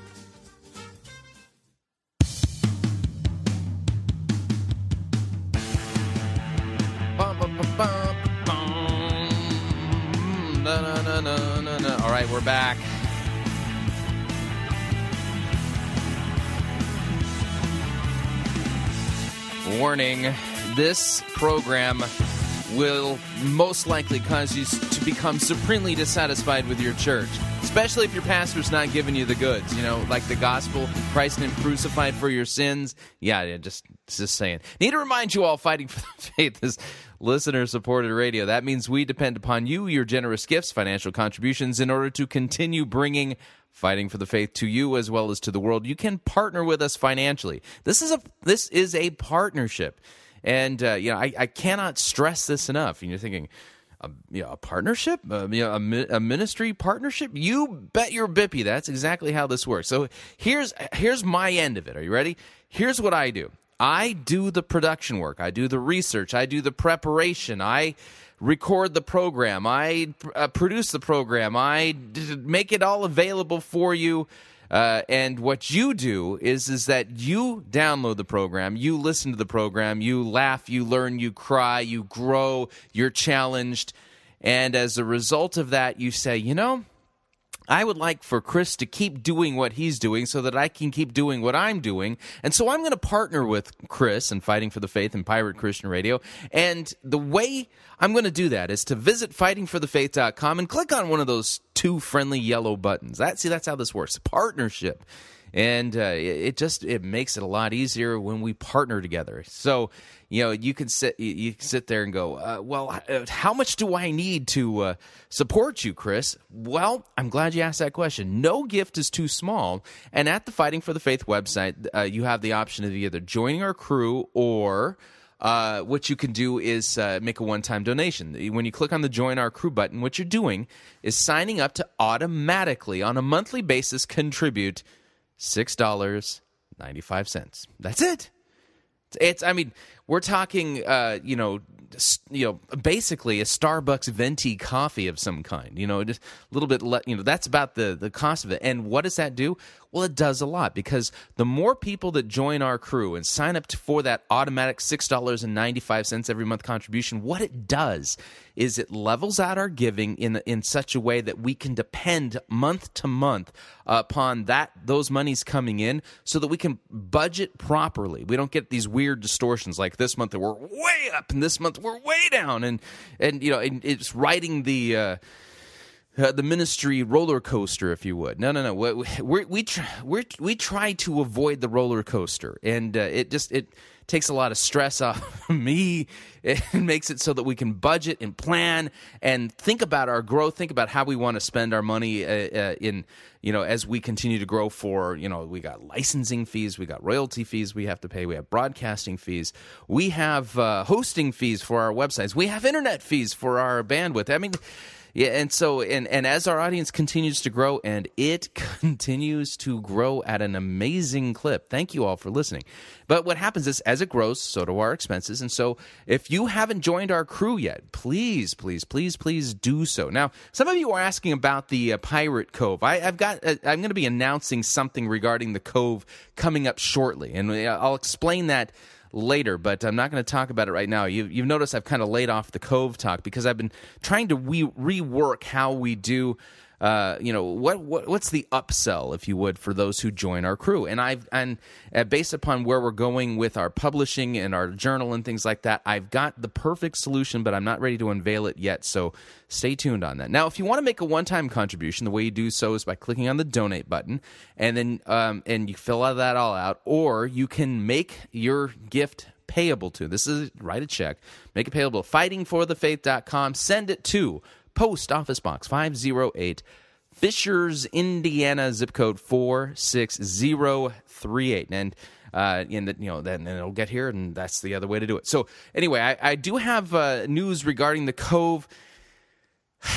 All right, we're back. Warning this program will most likely cause you to become supremely dissatisfied with your church, especially if your pastor's not giving you the goods, you know, like the gospel, Christ and crucified for your sins. Yeah, yeah, just, just saying. Need to remind you all fighting for the faith is listener supported radio. That means we depend upon you, your generous gifts, financial contributions in order to continue bringing fighting for the faith to you as well as to the world. You can partner with us financially. This is a this is a partnership. And uh, you know, I, I cannot stress this enough. And you're thinking, a, you know, a partnership, uh, you know, a, a, ministry partnership. You bet your bippy that's exactly how this works. So here's here's my end of it. Are you ready? Here's what I do. I do the production work. I do the research. I do the preparation. I record the program. I uh, produce the program. I d- make it all available for you. Uh, and what you do is is that you download the program, you listen to the program, you laugh, you learn, you cry, you grow, you're challenged, and as a result of that, you say, you know, I would like for Chris to keep doing what he's doing so that I can keep doing what I'm doing. And so I'm going to partner with Chris in Fighting for the Faith and Pirate Christian Radio. And the way I'm going to do that is to visit fightingforthefaith.com and click on one of those two friendly yellow buttons. That see that's how this works. Partnership and uh, it just it makes it a lot easier when we partner together. So you know you can sit you can sit there and go, uh, well, uh, how much do I need to uh, support you, Chris? Well, I'm glad you asked that question. No gift is too small, and at the Fighting for the Faith website, uh, you have the option of either joining our crew or uh, what you can do is uh, make a one time donation. When you click on the Join Our Crew button, what you're doing is signing up to automatically, on a monthly basis, contribute $6.95. That's it. It's, I mean, we're talking, uh, you know, you know, basically a Starbucks venti coffee of some kind. You know, just a little bit. Le- you know, that's about the the cost of it. And what does that do? Well, it does a lot because the more people that join our crew and sign up for that automatic six dollars and ninety five cents every month contribution, what it does is it levels out our giving in in such a way that we can depend month to month upon that those monies coming in, so that we can budget properly. We don't get these weird distortions like this month that we're way up and this month we're way down, and and you know it's riding the. Uh, uh, the ministry roller coaster, if you would. No, no, no. We we we try, we we try to avoid the roller coaster, and uh, it just it takes a lot of stress off me. It makes it so that we can budget and plan and think about our growth, think about how we want to spend our money uh, uh, in you know as we continue to grow. For you know, we got licensing fees, we got royalty fees we have to pay, we have broadcasting fees, we have uh, hosting fees for our websites, we have internet fees for our bandwidth. I mean yeah, and so and and as our audience continues to grow, and it continues to grow at an amazing clip. Thank you all for listening. But what happens is, as it grows, so do our expenses. And so, if you haven't joined our crew yet, please, please, please, please do so. Now, some of you are asking about the uh, Pirate Cove. I, have got, uh, I'm going to be announcing something regarding the Cove coming up shortly, and uh, I'll explain that later, but I'm not going to talk about it right now. You, have noticed I've kind of laid off the Cove talk because I've been trying to re- rework how we do uh, you know what, what what's the upsell, if you would, for those who join our crew. And I've and uh, based upon where we're going with our publishing and our journal and things like that, I've got the perfect solution, but I'm not ready to unveil it yet. So stay tuned on that. Now, if you want to make a one-time contribution, the way you do so is by clicking on the donate button, and then um, and you fill all that all out, or you can make your gift payable to. This is write a check, make it payable. Fightingforthefaith.com. Send it to Post Office Box 508, Fishers, Indiana, zip code 46038. And uh, and you know, then, it'll get here, and that's the other way to do it. So anyway, I, I do have uh, news regarding the Cove.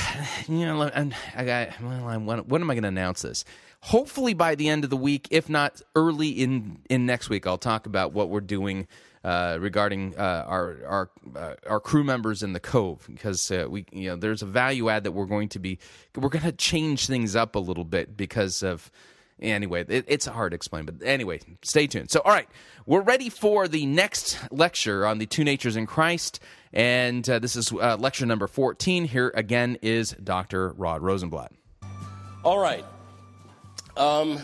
you know, and I got well, I'm, when am I going to announce this? Hopefully by the end of the week, if not early in in next week, I'll talk about what we're doing uh, regarding uh, our our uh, our crew members in the cove because uh, we you know there's a value add that we're going to be we're going to change things up a little bit because of anyway it, it's hard to explain but anyway stay tuned. So all right we're ready for the next lecture on the two natures in christ and uh, this is uh, lecture number 14 here again is dr rod Rosenbladt. All right. Um,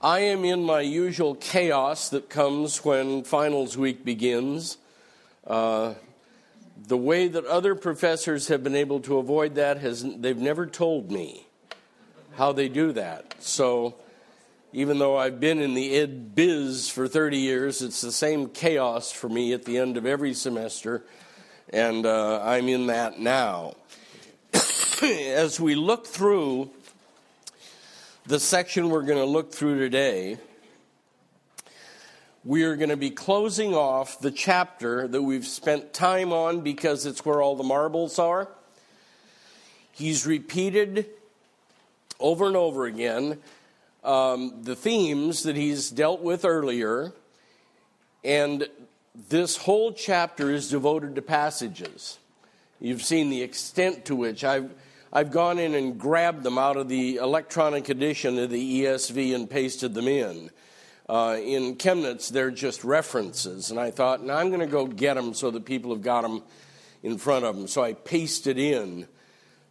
I am in my usual chaos that comes when finals week begins. Uh, the way that other professors have been able to avoid that has they've never told me how they do that. So even though I've been in the ed biz for 30 years, it's the same chaos for me at the end of every semester, and uh, I'm in that now. As we look through the section we're going to look through today, we are going to be closing off the chapter that we've spent time on because it's where all the marbles are. He's repeated over and over again um, the themes that he's dealt with earlier, and this whole chapter is devoted to passages. You've seen the extent to which I've I've gone in and grabbed them out of the electronic edition of the ESV and pasted them in. Uh, in Chemnitz, they're just references, and I thought, now I'm going to go get them so that people have got them in front of them. So I pasted in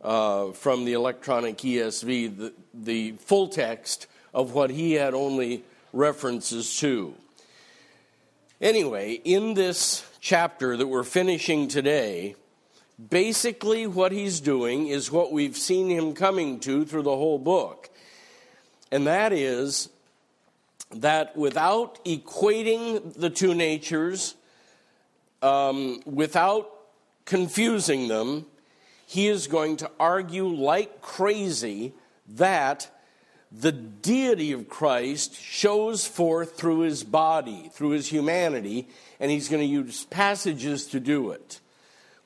uh, from the electronic ESV the, the full text of what he had only references to. Anyway, in this chapter that we're finishing today, Basically, what he's doing is what we've seen him coming to through the whole book. And that is that without equating the two natures, um, without confusing them, he is going to argue like crazy that the deity of Christ shows forth through his body, through his humanity, and he's going to use passages to do it.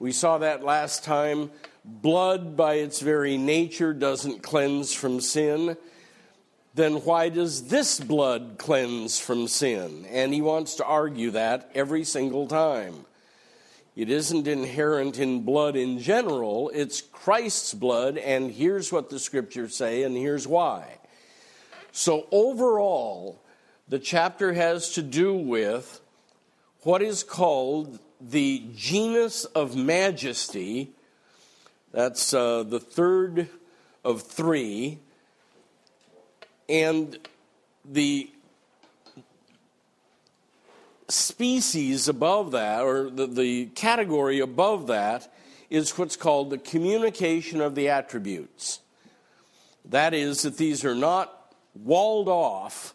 We saw that last time. Blood, by its very nature, doesn't cleanse from sin. Then why does this blood cleanse from sin? And he wants to argue that every single time. It isn't inherent in blood in general, it's Christ's blood, and here's what the scriptures say, and here's why. So, overall, the chapter has to do with what is called the genus of majesty. That's uh, the third of three. And the species above that, or the, the category above that, is what's called the communication of the attributes. That is, that these are not walled off,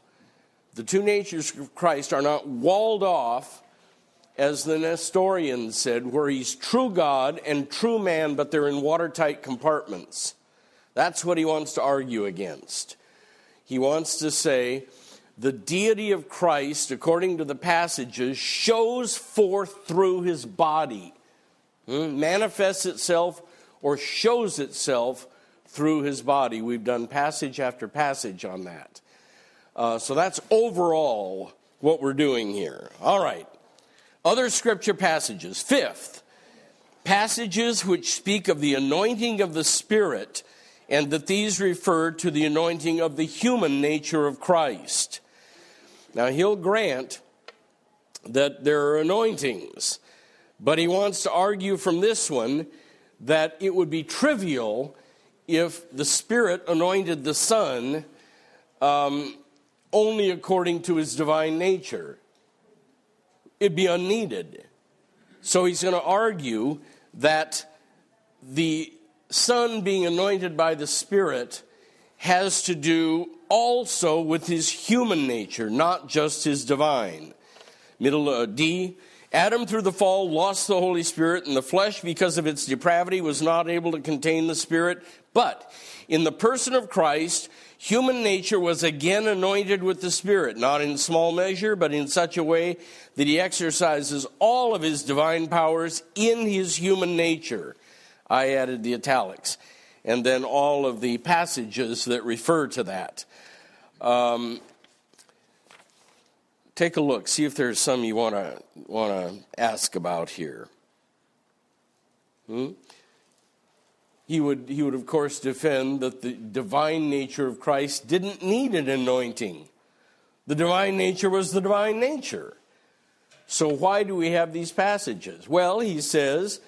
the two natures of Christ are not walled off, as the Nestorians said, where he's true God and true man, but they're in watertight compartments. That's what he wants to argue against. He wants to say, the deity of Christ, according to the passages, shows forth through his body, hmm? manifests itself or shows itself through his body. We've done passage after passage on that. Uh, so that's overall what we're doing here. All right. Other scripture passages. Fifth, passages which speak of the anointing of the Spirit, and that these refer to the anointing of the human nature of Christ. Now, he'll grant that there are anointings, but he wants to argue from this one that it would be trivial if the Spirit anointed the Son um, only according to his divine nature. It'd be unneeded. So he's going to argue that the Son being anointed by the Spirit has to do also with his human nature, not just his divine. Middle uh, D. Adam, through the fall, lost the Holy Spirit, and the flesh, because of its depravity, was not able to contain the Spirit. But in the person of Christ, human nature was again anointed with the Spirit, not in small measure, but in such a way that he exercises all of his divine powers in his human nature. I added the italics. And then all of the passages that refer to that. Um, take a look, see if there's some you want to want to ask about here. Hmm? He would, he would, of course, defend that the divine nature of Christ didn't need an anointing. The divine nature was the divine nature. So, why do we have these passages? Well, he says,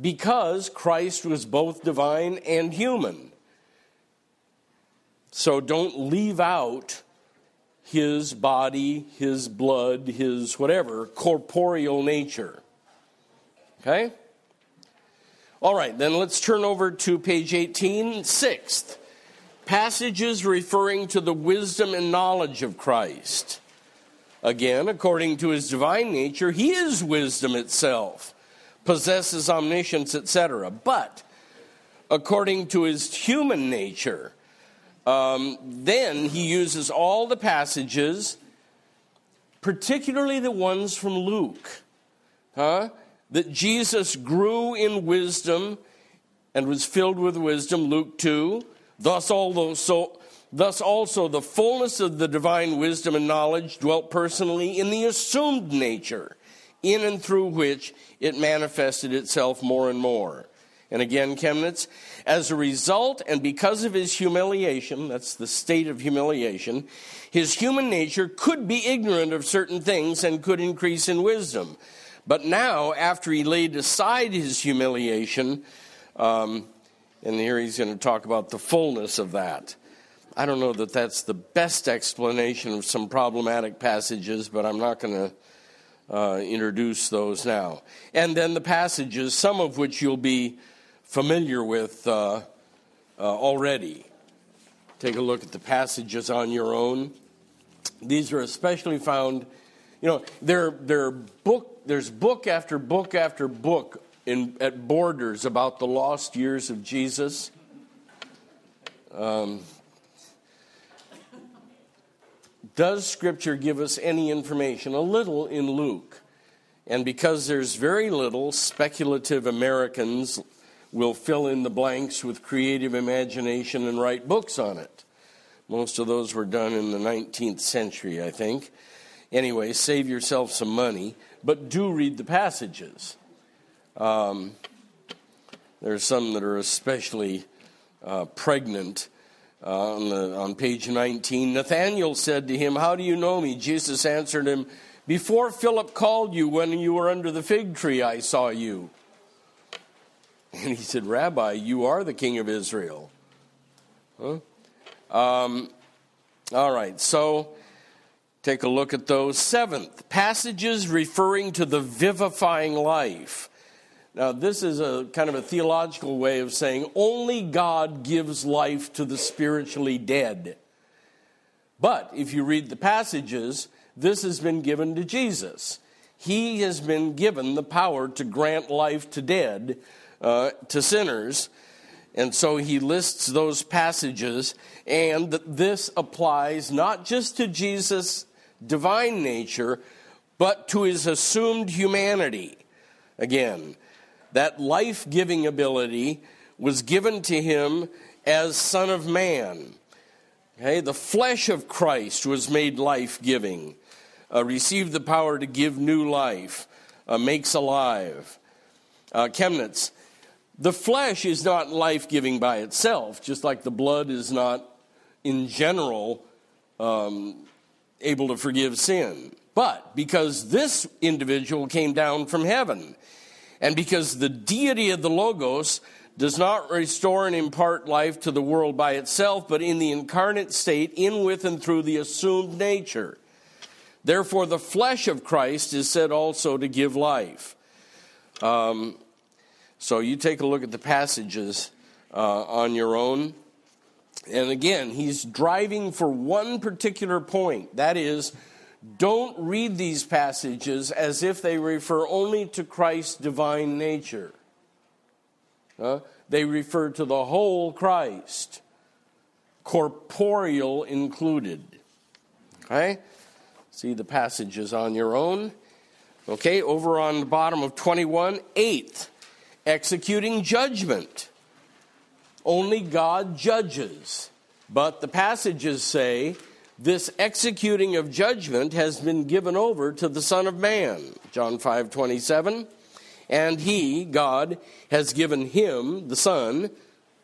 because Christ was both divine and human. So don't leave out his body, his blood, his whatever, corporeal nature. Okay? All right, then let's turn over to page 18, sixth. Passages referring to the wisdom and knowledge of Christ. Again, according to his divine nature, he is wisdom itself, possesses omniscience, etc. But according to his human nature, um, then he uses all the passages, particularly the ones from Luke, huh? That Jesus grew in wisdom and was filled with wisdom, Luke 2. Thus, also, thus also the fullness of the divine wisdom and knowledge dwelt personally in the assumed nature, in and through which it manifested itself more and more. And again, Chemnitz, as a result and because of his humiliation, that's the state of humiliation, his human nature could be ignorant of certain things and could increase in wisdom. But now, after he laid aside his humiliation, um, and here he's going to talk about the fullness of that. I don't know that that's the best explanation of some problematic passages, but I'm not going to uh, introduce those now. And then the passages, some of which you'll be familiar with uh, uh, already. Take a look at the passages on your own. These are especially found, you know, they're, they're book, there's book after book after book in, at Borders about the lost years of Jesus. Um, Does Scripture give us any information? A little in Luke. And because there's very little, speculative Americans will fill in the blanks with creative imagination and write books on it. Most of those were done in the 19th century, I think. Anyway, save yourself some money, but do read the passages. Um, are some that are especially uh, pregnant. Uh, on, the, on page 19, Nathanael said to him, How do you know me? Jesus answered him, Before Philip called you, when you were under the fig tree, I saw you. And he said, Rabbi, you are the king of Israel. Huh? Um, all right, so take a look at those. Seventh, passages referring to the vivifying life. Now, this is a kind of a theological way of saying only God gives life to the spiritually dead. But if you read the passages, this has been given to Jesus. He has been given the power to grant life to dead, uh, to sinners. And so he lists those passages, and this applies not just to Jesus' divine nature, but to his assumed humanity. Again, that life giving ability was given to him as Son of Man. Okay, the flesh of Christ was made life giving, uh, received the power to give new life, uh, makes alive. Uh, Chemnitz, the flesh is not life giving by itself, just like the blood is not, in general, um, able to forgive sin. But because this individual came down from heaven, and because the deity of the Logos does not restore and impart life to the world by itself, but in the incarnate state, in, with, and through the assumed nature. Therefore, the flesh of Christ is said also to give life. Um, so you take a look at the passages uh, on your own. And again, he's driving for one particular point that is, don't read these passages as if they refer only to Christ's divine nature. Uh, they refer to the whole Christ, corporeal included. Okay? See the passages on your own. Okay, over on the bottom of 21, eighth executing judgment. Only God judges. But the passages say this executing of judgment has been given over to the Son of Man. John 5 27. And he, God, has given him, the Son,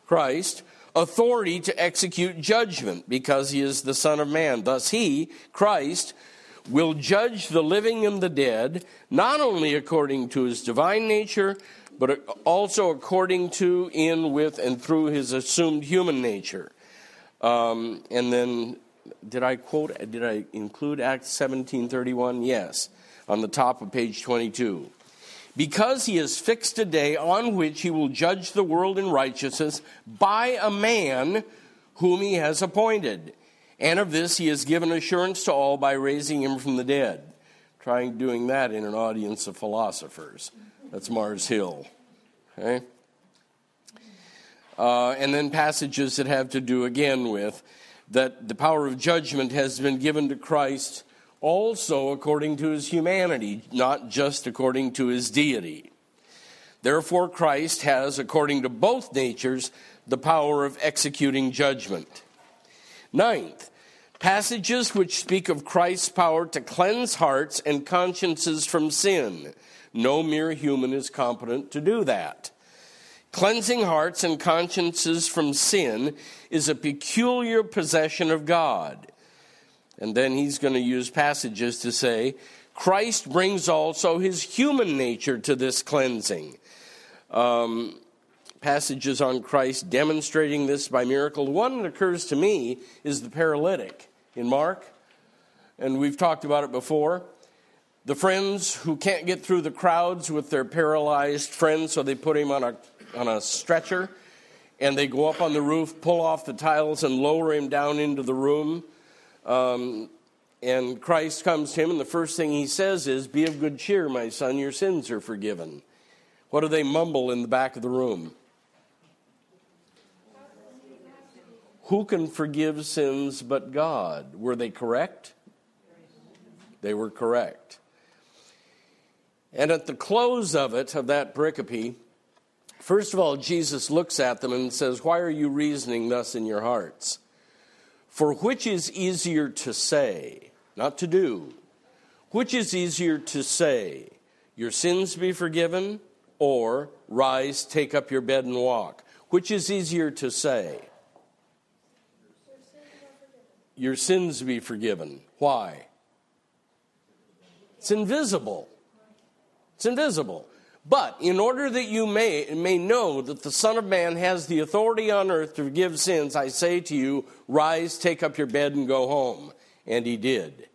Christ, authority to execute judgment because he is the Son of Man. Thus, he, Christ, will judge the living and the dead, not only according to his divine nature, but also according to, in, with, and through his assumed human nature. Um, and then, did I quote? Did I include Acts seventeen thirty one? Yes, on the top of page twenty two. Because he has fixed a day on which he will judge the world in righteousness by a man whom he has appointed. And of this he has given assurance to all by raising him from the dead. Trying doing that in an audience of philosophers. That's Mars Hill. Okay? Uh, and then passages that have to do again with that the power of judgment has been given to Christ also according to his humanity, not just according to his deity. Therefore, Christ has, according to both natures, the power of executing judgment. Ninth, passages which speak of Christ's power to cleanse hearts and consciences from sin no mere human is competent to do that. Cleansing hearts and consciences from sin is a peculiar possession of God. And then he's going to use passages to say, Christ brings also his human nature to this cleansing. Um, passages on Christ demonstrating this by miracle. One that occurs to me is the paralytic in Mark, and we've talked about it before the friends who can't get through the crowds with their paralyzed friends, so they put him on a, on a stretcher and they go up on the roof, pull off the tiles, and lower him down into the room. Um, and Christ comes to him, and the first thing he says is, Be of good cheer, my son, your sins are forgiven. What do they mumble in the back of the room? Who can forgive sins but God? Were they correct? They were correct. And at the close of it, of that pericope, first of all, Jesus looks at them and says, Why are you reasoning thus in your hearts? For which is easier to say, not to do, which is easier to say, Your sins be forgiven, or Rise, take up your bed and walk? Which is easier to say? Your sins be forgiven. Why? It's invisible. It's invisible. But in order that you may, may know that the Son of Man has the authority on earth to forgive sins, I say to you, rise, take up your bed, and go home. And he did.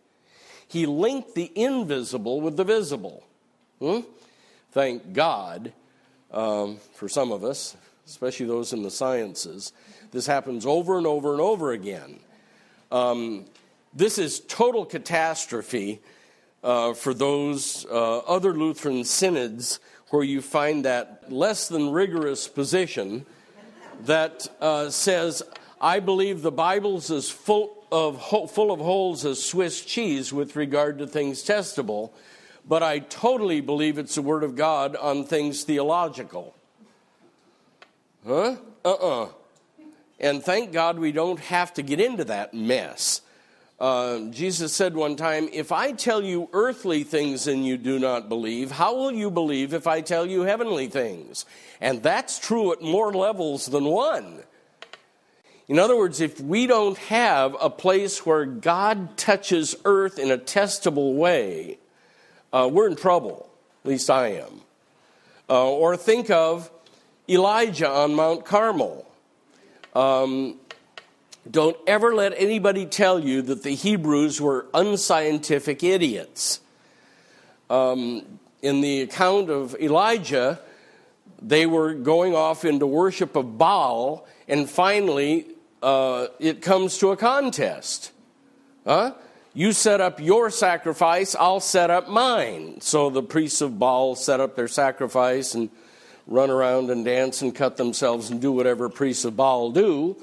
He linked the invisible with the visible. Hmm? Thank God um, for some of us, especially those in the sciences. This happens over and over and over again. Um, this is total catastrophe uh, for those uh, other Lutheran synods where you find that less than rigorous position that uh, says, I believe the Bible's as full of, full of holes as Swiss cheese with regard to things testable, but I totally believe it's the Word of God on things theological. Huh? Uh uh-uh. uh And thank God we don't have to get into that mess. Uh, Jesus said one time, If I tell you earthly things and you do not believe, how will you believe if I tell you heavenly things? And that's true at more levels than one. In other words, if we don't have a place where God touches earth in a testable way, uh, we're in trouble. At least I am. Uh, or think of Elijah on Mount Carmel. Um, don't ever let anybody tell you that the Hebrews were unscientific idiots. Um, in the account of Elijah, they were going off into worship of Baal, and finally uh, it comes to a contest. Huh? You set up your sacrifice, I'll set up mine. So the priests of Baal set up their sacrifice and run around and dance and cut themselves and do whatever priests of Baal do.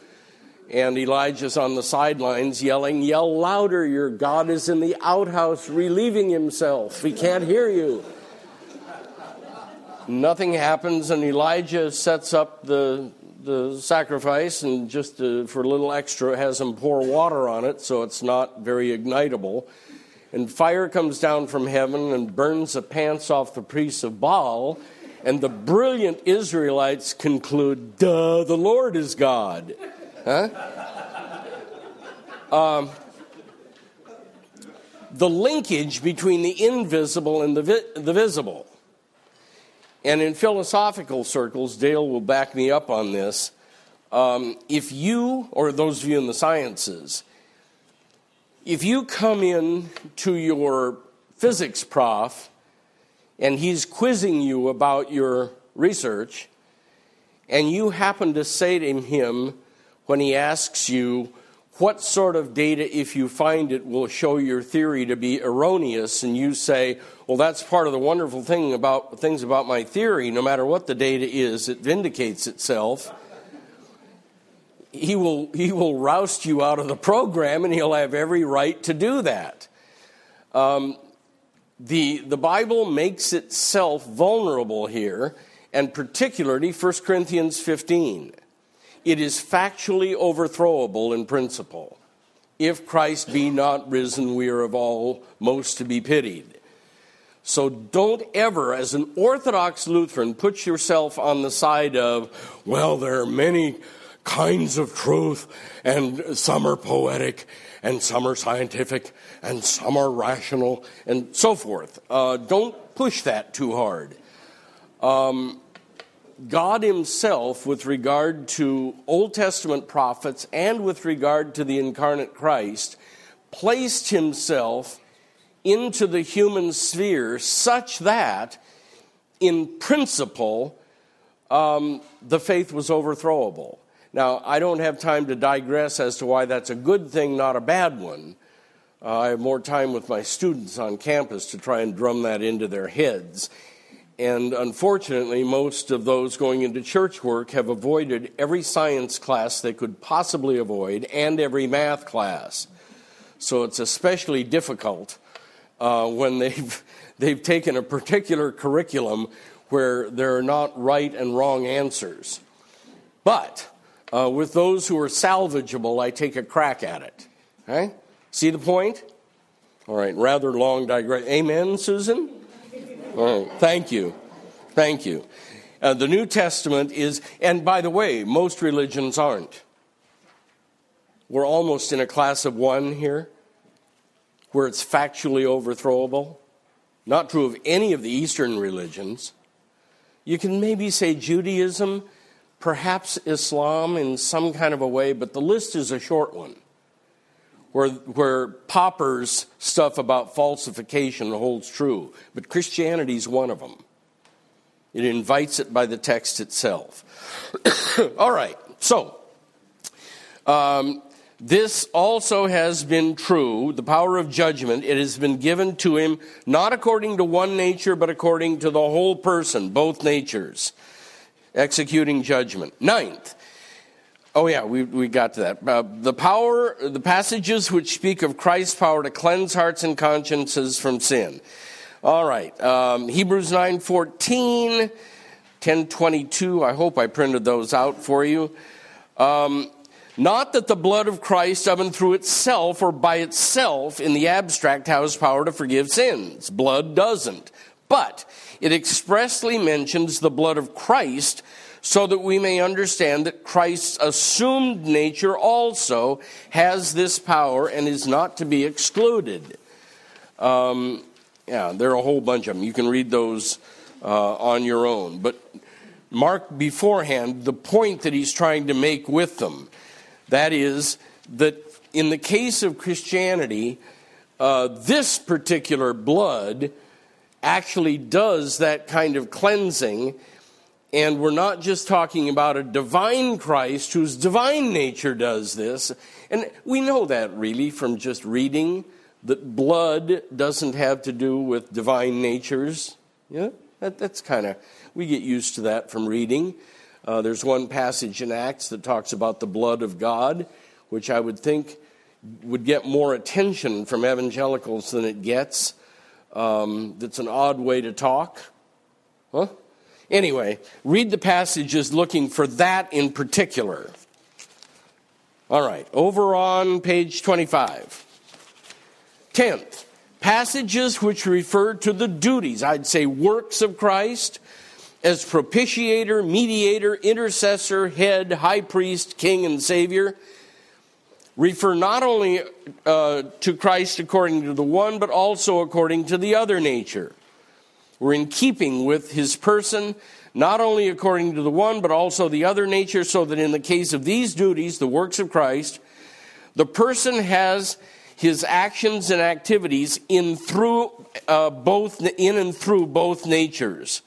And Elijah's on the sidelines yelling, Yell louder, your God is in the outhouse relieving himself. He can't hear you. Nothing happens, and Elijah sets up the, the sacrifice and just uh, for a little extra has him pour water on it so it's not very ignitable. And fire comes down from heaven and burns the pants off the priests of Baal. And the brilliant Israelites conclude, duh, the Lord is God. Huh? Um, the linkage between the invisible and the, vi- the visible. And in philosophical circles, Dale will back me up on this. Um, if you, or those of you in the sciences, if you come in to your physics prof and he's quizzing you about your research, and you happen to say to him when he asks you, what sort of data, if you find it, will show your theory to be erroneous, and you say, well, that's part of the wonderful thing about things about my theory. No matter what the data is, it vindicates itself. He will, he will roust you out of the program, and he'll have every right to do that. Um, the, the Bible makes itself vulnerable here, and particularly 1 Corinthians 15. It is factually overthrowable in principle. If Christ be not risen, we are of all most to be pitied. So don't ever, as an Orthodox Lutheran, put yourself on the side of, well, there are many kinds of truth, and some are poetic, and some are scientific, and some are rational, and so forth. Uh, don't push that too hard. Um, God Himself, with regard to Old Testament prophets and with regard to the incarnate Christ, placed Himself into the human sphere such that, in principle, um, the faith was overthrowable. Now, I don't have time to digress as to why that's a good thing, not a bad one. Uh, I have more time with my students on campus to try and drum that into their heads. And unfortunately, most of those going into church work have avoided every science class they could possibly avoid and every math class. So it's especially difficult uh, when they've, they've taken a particular curriculum where there are not right and wrong answers. But uh, with those who are salvageable, I take a crack at it. Okay? See the point? All right, rather long digression. Amen, Susan? All right, thank you. Thank you. Uh, the New Testament is, and by the way, most religions aren't. We're almost in a class of one here where it's factually overthrowable. Not true of any of the Eastern religions. You can maybe say Judaism, perhaps Islam in some kind of a way, but the list is a short one. Where, where Popper's stuff about falsification holds true, but Christianity is one of them. It invites it by the text itself. All right, so um, this also has been true, the power of judgment. It has been given to him not according to one nature, but according to the whole person, both natures, executing judgment. Ninth, oh yeah, we, we got to that. Uh, the power, the passages which speak of Christ's power to cleanse hearts and consciences from sin. All right, um, Hebrews 9 14, 1022. I hope I printed those out for you. Um, not that the blood of Christ of and through itself or by itself in the abstract has power to forgive sins. Blood doesn't. But it expressly mentions the blood of Christ so that we may understand that Christ's assumed nature also has this power and is not to be excluded. Um, yeah, there are a whole bunch of them. You can read those uh, on your own. But mark beforehand the point that he's trying to make with them. That is, that in the case of Christianity, uh, this particular blood actually does that kind of cleansing. And we're not just talking about a divine Christ whose divine nature does this. And we know that really from just reading that blood doesn't have to do with divine natures. Yeah, that, that's kind of, we get used to that from reading. Uh, there's one passage in Acts that talks about the blood of God, which I would think would get more attention from evangelicals than it gets. Um, that's an odd way to talk. Huh? Anyway, read the passages looking for that in particular. All right, over on page 25. Tenth, passages which refer to the duties, I'd say works of Christ, as propitiator, mediator, intercessor, head, high priest, king, and savior refer not only uh, to Christ according to the one, but also according to the other nature. We're in keeping with his person, not only according to the one, but also the other nature, so that in the case of these duties, the works of Christ, the person has his actions and activities in through uh, both in and through both natures.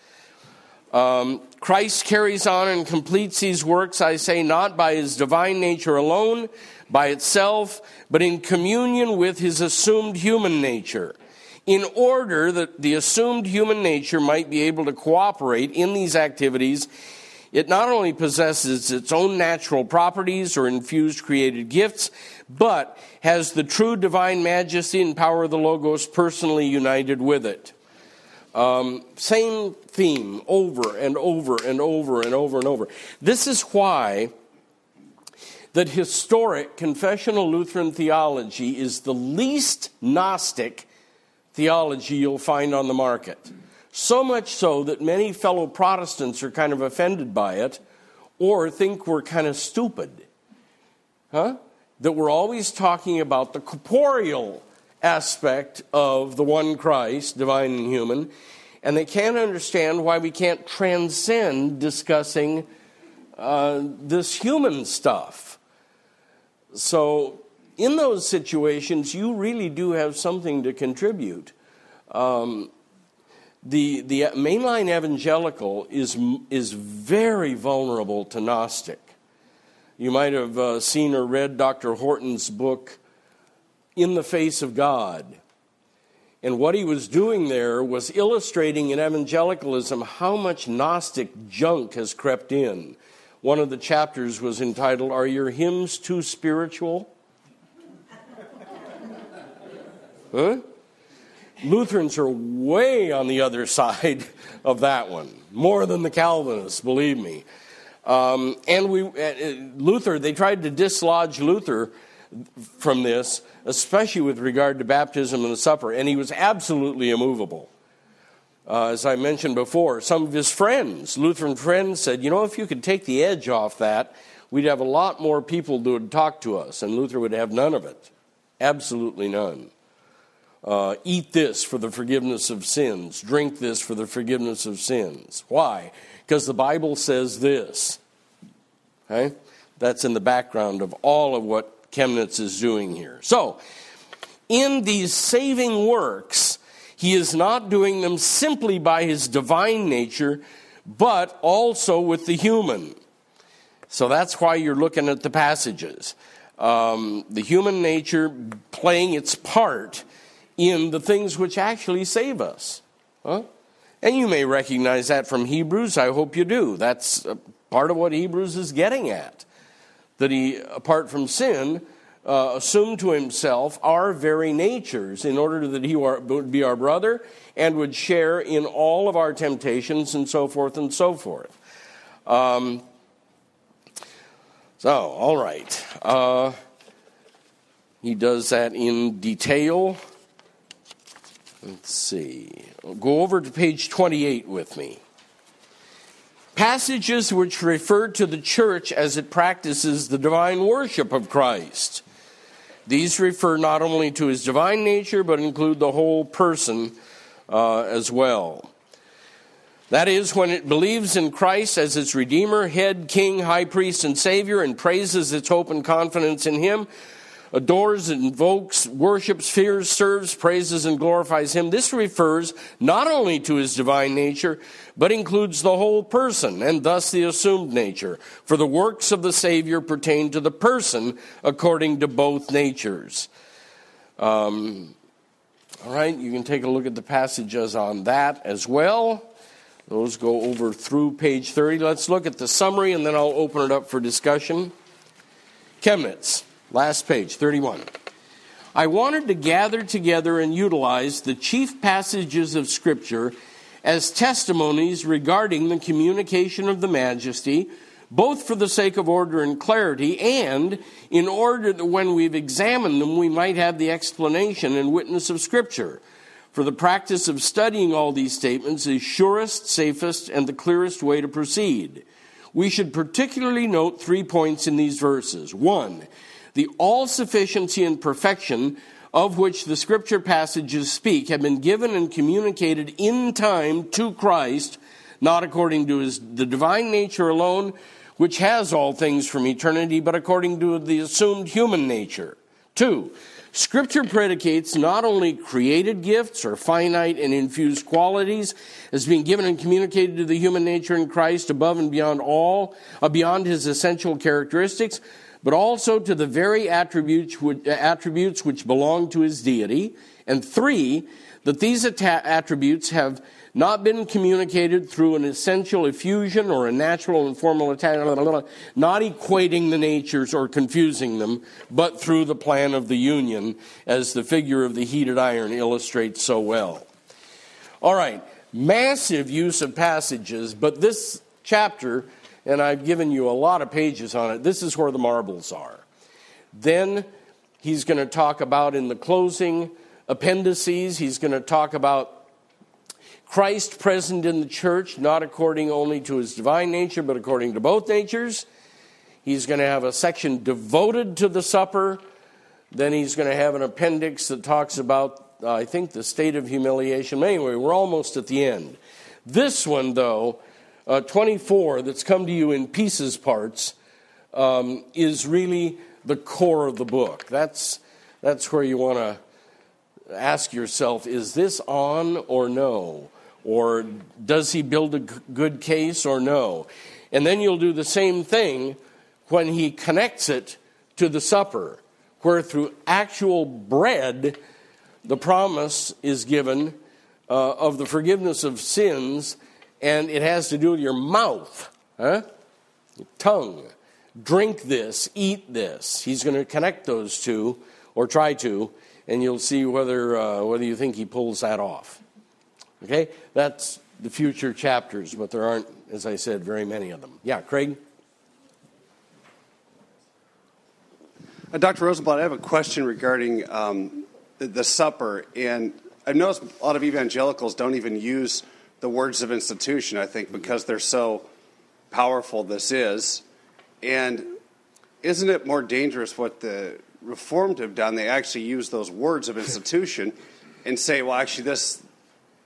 Um, Christ carries on and completes these works, I say, not by his divine nature alone, by itself, but in communion with his assumed human nature, in order that the assumed human nature might be able to cooperate in these activities. It not only possesses its own natural properties or infused created gifts, but has the true divine majesty and power of the Logos personally united with it. Um, same theme over and over and over and over and over. This is why that historic confessional Lutheran theology is the least Gnostic theology you'll find on the market. So much so that many fellow Protestants are kind of offended by it or think we're kind of stupid. Huh? That we're always talking about the corporeal aspect of the one Christ, divine and human, and they can't understand why we can't transcend discussing uh, this human stuff. So, in those situations, you really do have something to contribute. Um, the, the mainline evangelical is, is very vulnerable to Gnostic. You might have uh, seen or read Dr. Horton's book, In the Face of God. And what he was doing there was illustrating in evangelicalism how much Gnostic junk has crept in. One of the chapters was entitled, Are Your Hymns Too Spiritual? huh? Lutherans are way on the other side of that one, more than the Calvinists, believe me. Um, and we, uh, Luther, they tried to dislodge Luther from this, especially with regard to baptism and the supper, and he was absolutely immovable. Uh, as I mentioned before, some of his friends, Lutheran friends, said, you know, if you could take the edge off that, we'd have a lot more people who would talk to us, and Luther would have none of it. Absolutely none. Uh, eat this for the forgiveness of sins. Drink this for the forgiveness of sins. Why? Because the Bible says this. Okay? That's in the background of all of what Chemnitz is doing here. So, in these saving works, he is not doing them simply by his divine nature, but also with the human. So that's why you're looking at the passages. Um, the human nature playing its part in the things which actually save us. Huh? And you may recognize that from Hebrews. I hope you do. That's part of what Hebrews is getting at. That he, apart from sin, uh, assumed to himself our very natures in order that he would be our brother and would share in all of our temptations and so forth and so forth. Um, so, all right. Uh, he does that in detail. Let's see. Go over to page 28 with me. Passages which refer to the church as it practices the divine worship of Christ. These refer not only to his divine nature, but include the whole person uh, as well. That is, when it believes in Christ as its Redeemer, Head, King, High Priest, and Savior, and praises its hope and confidence in Him, adores, invokes, worships, fears, serves, praises, and glorifies Him. This refers not only to His divine nature, but includes the whole person, and thus the assumed nature. For the works of the Savior pertain to the person according to both natures. Um, all right, you can take a look at the passages on that as well. Those go over through page 30. Let's look at the summary and then I'll open it up for discussion. Chemnitz. Last page, 31. I wanted to gather together and utilize the chief passages of Scripture as testimonies regarding the communication of the majesty, both for the sake of order and clarity, and in order that when we've examined them, we might have the explanation and witness of Scripture. For the practice of studying all these statements is surest, safest, and the clearest way to proceed. We should particularly note three points in these verses. One, the all sufficiency and perfection of which the scripture passages speak have been given and communicated in time to Christ, not according to his, the divine nature alone, which has all things from eternity, but according to the assumed human nature. Two, Scripture predicates not only created gifts or finite and infused qualities as being given and communicated to the human nature in Christ above and beyond all, uh, beyond his essential characteristics, but also to the very attributes which, attributes which belong to his deity. And three, that these attributes have not been communicated through an essential effusion or a natural and formal attack, not equating the natures or confusing them, but through the plan of the union, as the figure of the heated iron illustrates so well. All right, massive use of passages, but this chapter and I've given you a lot of pages on it. This is where the marbles are. Then he's going to talk about in the closing appendices, he's going to talk about Christ present in the church, not according only to his divine nature, but according to both natures. He's going to have a section devoted to the supper. Then he's going to have an appendix that talks about, uh, I think, the state of humiliation. Anyway, we're almost at the end. This one, though, uh, 24 that's come to you in pieces parts um, is really the core of the book. That's, that's where you want to ask yourself is this on or no? Or does he build a good case or no? And then you'll do the same thing when he connects it to the supper, where through actual bread, the promise is given uh, of the forgiveness of sins and it has to do with your mouth, huh? Your tongue. Drink this, eat this. He's going to connect those two or try to, and you'll see whether, uh, whether you think he pulls that off. Okay? That's the future chapters, but there aren't, as I said, very many of them. Yeah, Craig? Uh, Dr. Rosenbladt, I have a question regarding um, the, the supper. And I've noticed a lot of evangelicals don't even use the words of institution, I think, because they're so powerful this is. And isn't it more dangerous what the Reformed have done? They actually use those words of institution and say, well, actually, this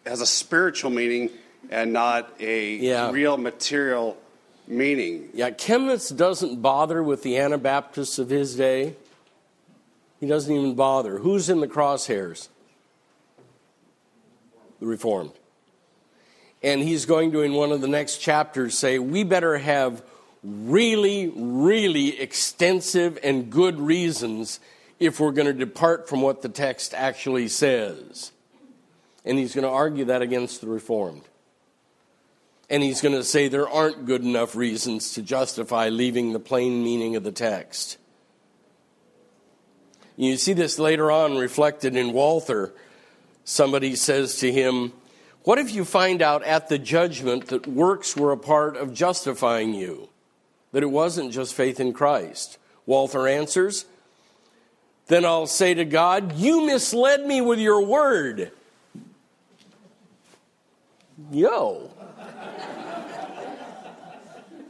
has a spiritual meaning and not a Yeah. real material meaning. Yeah, Chemnitz doesn't bother with the Anabaptists of his day. He doesn't even bother. Who's in the crosshairs? The Reformed. And he's going to, in one of the next chapters, say, we better have really, really extensive and good reasons if we're going to depart from what the text actually says. And he's going to argue that against the Reformed. And he's going to say there aren't good enough reasons to justify leaving the plain meaning of the text. You see this later on reflected in Walther. Somebody says to him, What if you find out at the judgment that works were a part of justifying you? That it wasn't just faith in Christ? Walther answers, Then I'll say to God, You misled me with your word. Yo.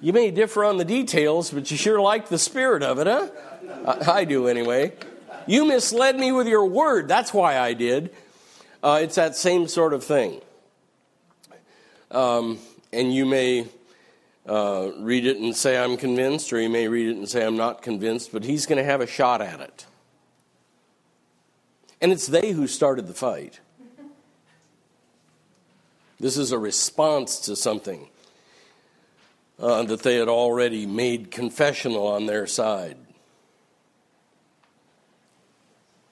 You may differ on the details, but you sure like the spirit of it, huh? I, I do anyway. You misled me with your word. That's why I did. Uh, it's that same sort of thing. Um, and you may uh, read it and say, I'm convinced, or you may read it and say, I'm not convinced, but he's going to have a shot at it. And it's they who started the fight. This is a response to something uh, that they had already made confessional on their side.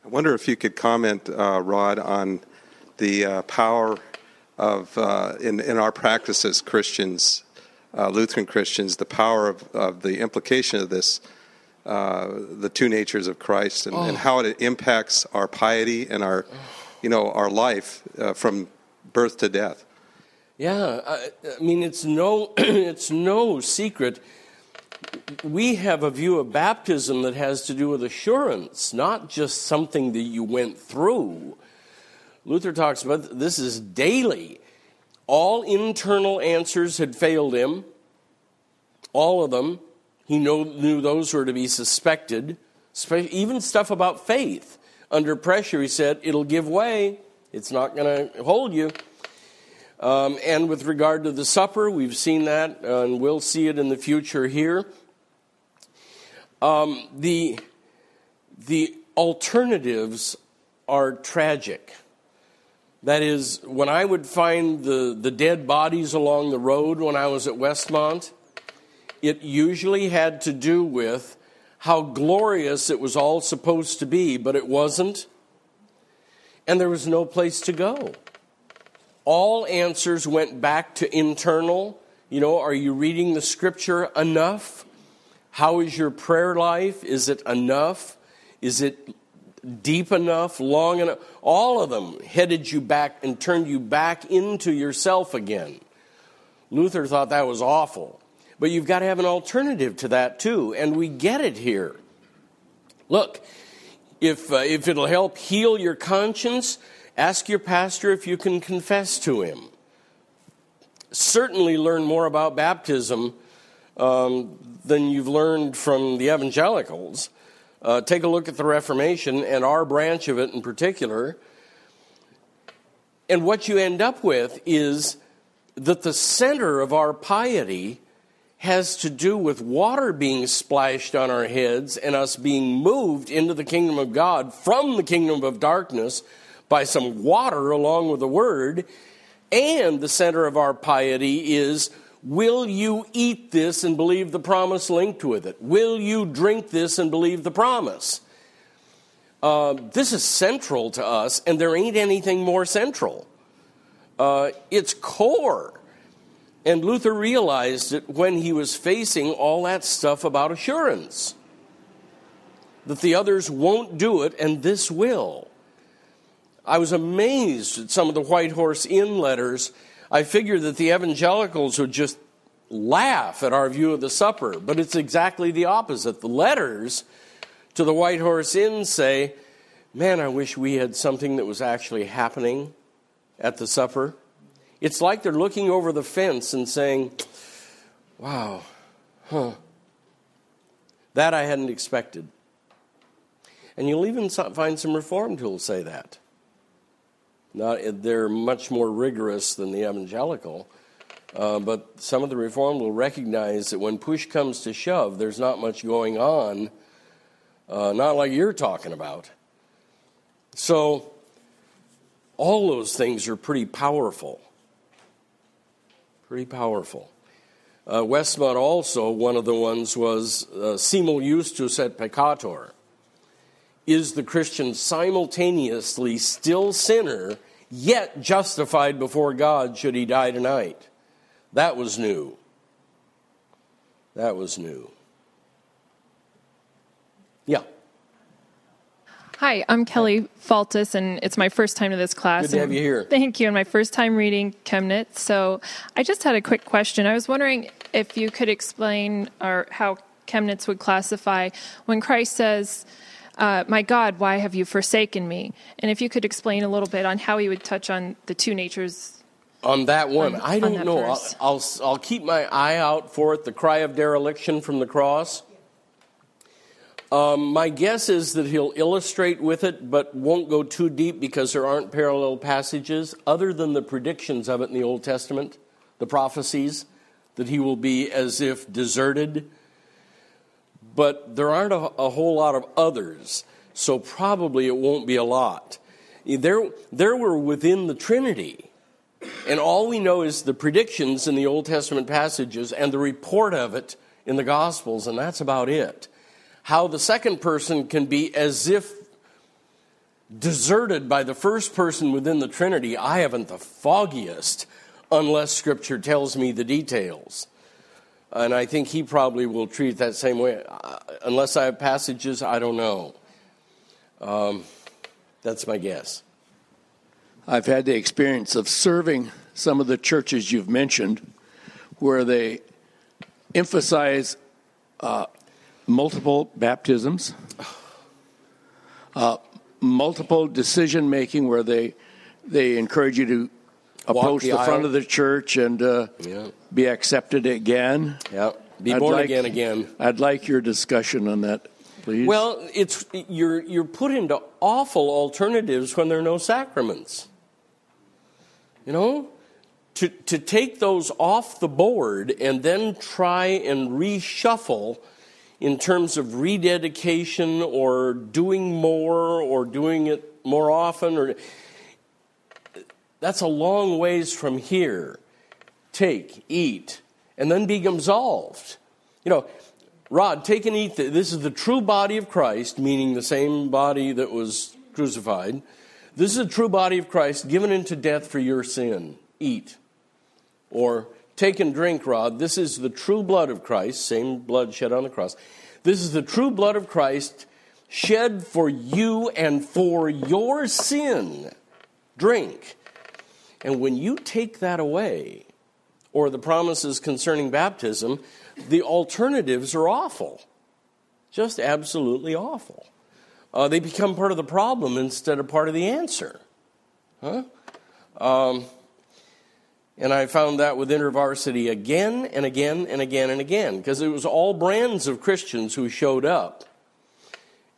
I wonder if you could comment, uh, Rod, on the uh, power of, uh, in, in our practice as Christians, uh, Lutheran Christians, the power of, of the implication of this, uh, the two natures of Christ, and, and Oh. how it impacts our piety and our, you know, our life uh, from birth to death. Yeah, I, I mean it's no it's no secret. We have a view of baptism that has to do with assurance, not just something that you went through. Luther talks about this is daily. All internal answers had failed him. All of them. He know, knew those were to be suspected. Spe- Even stuff about faith. Under pressure, he said, it'll give way. It's not going to hold you. Um, and with regard to the supper, we've seen that, uh, and we'll see it in the future here. Um, the, the alternatives are tragic. That is, when I would find the, the dead bodies along the road when I was at Westmont, it usually had to do with how glorious it was all supposed to be, but it wasn't. And there was no place to go all answers went back to internal. You know, are you reading the scripture enough? How is your prayer life? Is it enough? Is it deep enough, long enough? All of them headed you back and turned you back into yourself again. Luther thought that was awful. But you've got to have an alternative to that too, and we get it here. Look, if, uh, if it'll help heal your conscience, ask your pastor if you can confess to him. Certainly learn more about baptism um, than you've learned from the evangelicals. Uh, take a look at the Reformation and our branch of it in particular. And what you end up with is that the center of our piety has to do with water being splashed on our heads and us being moved into the kingdom of God from the kingdom of darkness by some water along with the word. And the center of our piety is will you eat this and believe the promise linked with it? Will you drink this and believe the promise? Uh, this is central to us, and there ain't anything more central. Uh, it's core. And Luther realized it when he was facing all that stuff about assurance. that the others won't do it and this will. I was amazed at some of the White Horse Inn letters. I figured that the evangelicals would just laugh at our view of the supper, but it's exactly the opposite. The letters to the White Horse Inn say, Man, I wish we had something that was actually happening at the supper. It's like they're looking over the fence and saying, Wow, huh. That I hadn't expected. And you'll even find some Reformed who will say that. Not, they're much more rigorous than the evangelical, uh, but some of the Reformed will recognize that when push comes to shove, there's not much going on, uh, not like you're talking about. So, all those things are pretty powerful. Pretty powerful. Uh, Westmont also, one of the ones was uh, simul justus et peccator is the Christian simultaneously still sinner, yet justified before God should he die tonight? That was new. That was new. Yeah. Hi, I'm Kelly Faltis, and it's my first time to this class. Good to have you here. Thank you, and my first time reading Chemnitz. So I just had a quick question. I was wondering if you could explain or how Chemnitz would classify when Christ says, uh, my God, why have you forsaken me? And if you could explain a little bit on how he would touch on the two natures. On that one, on, I don't on know. I'll, I'll, I'll keep my eye out for it. The cry of dereliction from the cross. Um, my guess is that he'll illustrate with it, but won't go too deep because there aren't parallel passages other than the predictions of it in the Old Testament, the prophecies that he will be as if deserted but there aren't a, a whole lot of others, so probably it won't be a lot. Eh, there, there were within the Trinity, and all we know is the predictions in the Old Testament passages and the report of it in the Gospels, and that's about it. How the second person can be as if deserted by the first person within the Trinity, I haven't the foggiest unless Scripture tells me the details. And I think he probably will treat it that same way. Uh, unless I have passages, I don't know. Um, that's my guess. I've had the experience of serving some of the churches you've mentioned where they emphasize uh, multiple baptisms, uh, multiple decision making, where they, they encourage you to approach the, the front of the church and uh, yeah. Be accepted again. Yeah, be I'd born like, again again. I'd like your discussion on that, please. Well, it's you're you're put into awful alternatives when there are no sacraments. You know, to to take those off the board and then try and reshuffle in terms of rededication or doing more or doing it more often or that's a long ways from here. Take, eat, and then be absolved. You know, Rod, take and eat. This is the true body of Christ, meaning the same body that was crucified. This is the true body of Christ given into death for your sin. Eat. Or take and drink, Rod. This is the true blood of Christ, same blood shed on the cross. This is the true blood of Christ shed for you and for your sin. Drink. And when you take that away, or the promises concerning baptism, the alternatives are awful. Just absolutely awful. Uh, they become part of the problem instead of part of the answer. Huh? Um, and I found that with InterVarsity again and again and again and again, because it was all brands of Christians who showed up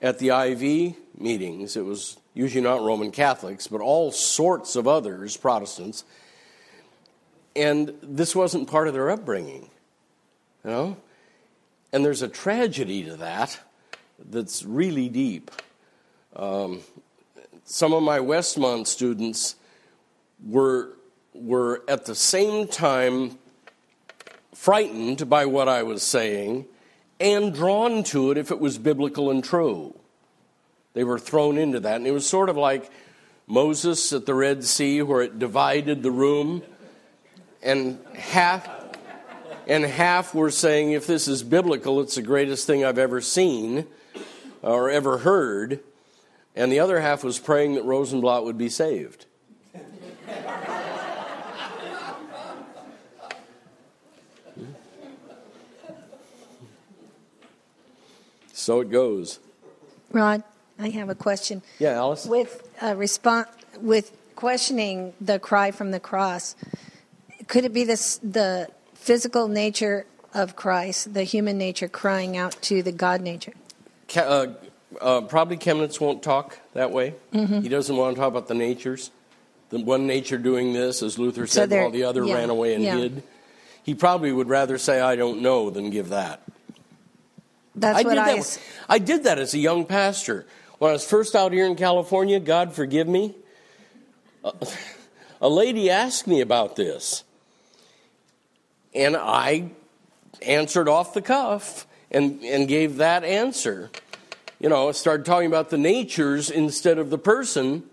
at the IV meetings. It was usually not Roman Catholics, but all sorts of others, Protestants. And this wasn't part of their upbringing, you know? And there's a tragedy to that that's really deep. Um, some of my Westmont students were, were at the same time frightened by what I was saying and drawn to it if it was biblical and true. They were thrown into that. And it was sort of like Moses at the Red Sea, where it divided the room, and half. And half were saying, if this is biblical, it's the greatest thing I've ever seen. or ever heard, and the other half was praying that Rosenbladt would be saved. so it goes. Rod, I have a question. Yeah, Alice? With uh, response, with questioning the cry from the cross, could it be this, the physical nature of Christ, the human nature crying out to the God nature? Uh, uh, probably Chemnitz won't talk that way. Mhm. He doesn't want to talk about the natures. The one nature doing this, as Luther said, there- while the other yeah, ran away and yeah. hid. He probably would rather say, I don't know, than give that. That's I what did I. that, I did that as a young pastor. When I was first out here in California, God forgive me, a lady asked me about this. And I answered off the cuff and, and gave that answer. You know, I started talking about the natures instead of the person.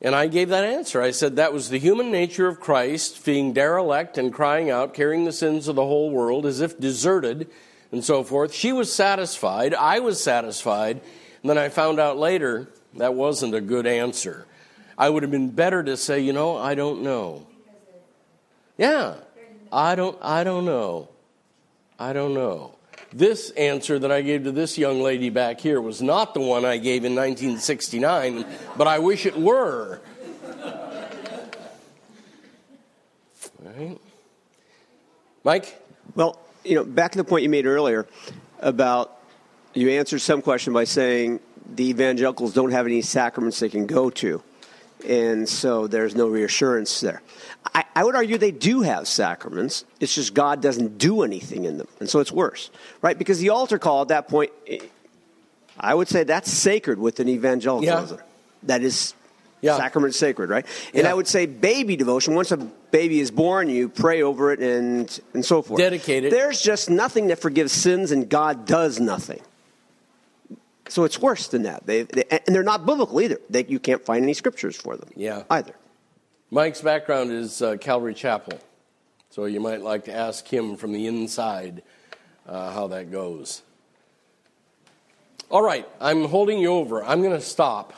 And I gave that answer. I said that was the human nature of Christ being derelict and crying out, carrying the sins of the whole world as if deserted and so forth. She was satisfied. I was satisfied. And then I found out later that wasn't a good answer. I would have been better to say, you know, I don't know. Yeah. I don't I don't know. I don't know. This answer that I gave to this young lady back here was not the one I gave in 1969, but I wish it were. Right? Mike? Well, you know, back to the point you made earlier about you answered some question by saying the evangelicals don't have any sacraments they can go to, and so there's no reassurance there. I, I would argue they do have sacraments. It's just God doesn't do anything in them, and so it's worse, right? Because the altar call at that point, I would say that's sacred with an evangelicalism. That is sacrament sacred, right? And Yeah. I would say baby devotion. Once a baby is born, you pray over it and and so forth. Dedicate it. There's just nothing that forgives sins, and God does nothing. So it's worse than that. They, they and they're not biblical either. They, you can't find any scriptures for them. Yeah. Either. Mike's background is uh, Calvary Chapel. So you might like to ask him from the inside uh, how that goes. All right, I'm holding you over. I'm going to stop.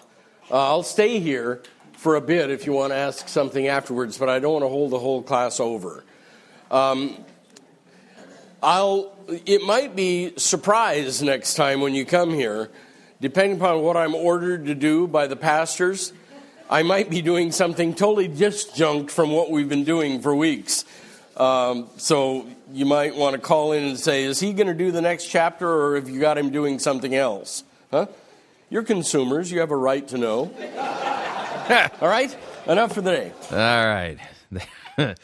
Uh, I'll stay here for a bit if you want to ask something afterwards, but I don't want to hold the whole class over. Um, I'll. It might be surprise next time when you come here, depending upon what I'm ordered to do by the pastors. I might be doing something totally disjunct from what we've been doing for weeks. Um, so you might want to call in and say, is he going to do the next chapter or have you got him doing something else? Huh? You're consumers. You have a right to know. All right? Enough for the day. All right.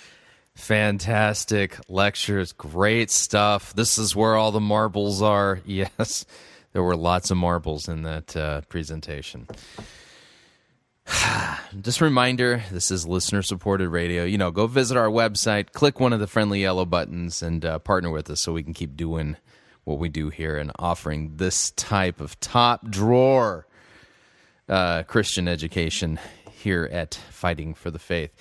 Fantastic lectures. Great stuff. This is where all the marbles are. Yes, there were lots of marbles in that uh, presentation. Just a reminder this is listener supported radio. You know, go visit our website, click one of the friendly yellow buttons, and uh, partner with us so we can keep doing what we do here and offering this type of top drawer uh, Christian education here at Fighting for the Faith.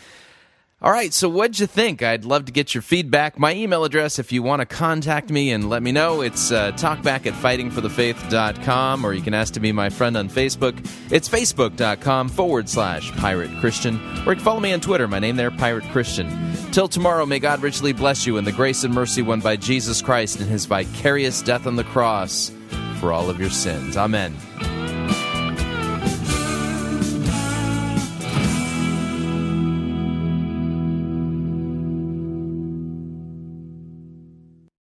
All right, so what'd you think? I'd love to get your feedback. My email address, if you want to contact me and let me know, it's uh, talkback at fightingforthefaith.com, or you can ask to be my friend on Facebook. It's facebook.com forward slash pirate Christian, or you can follow me on Twitter. My name there, Pirate Christian. Till tomorrow, may God richly bless you in the grace and mercy won by Jesus Christ in his vicarious death on the cross for all of your sins. Amen.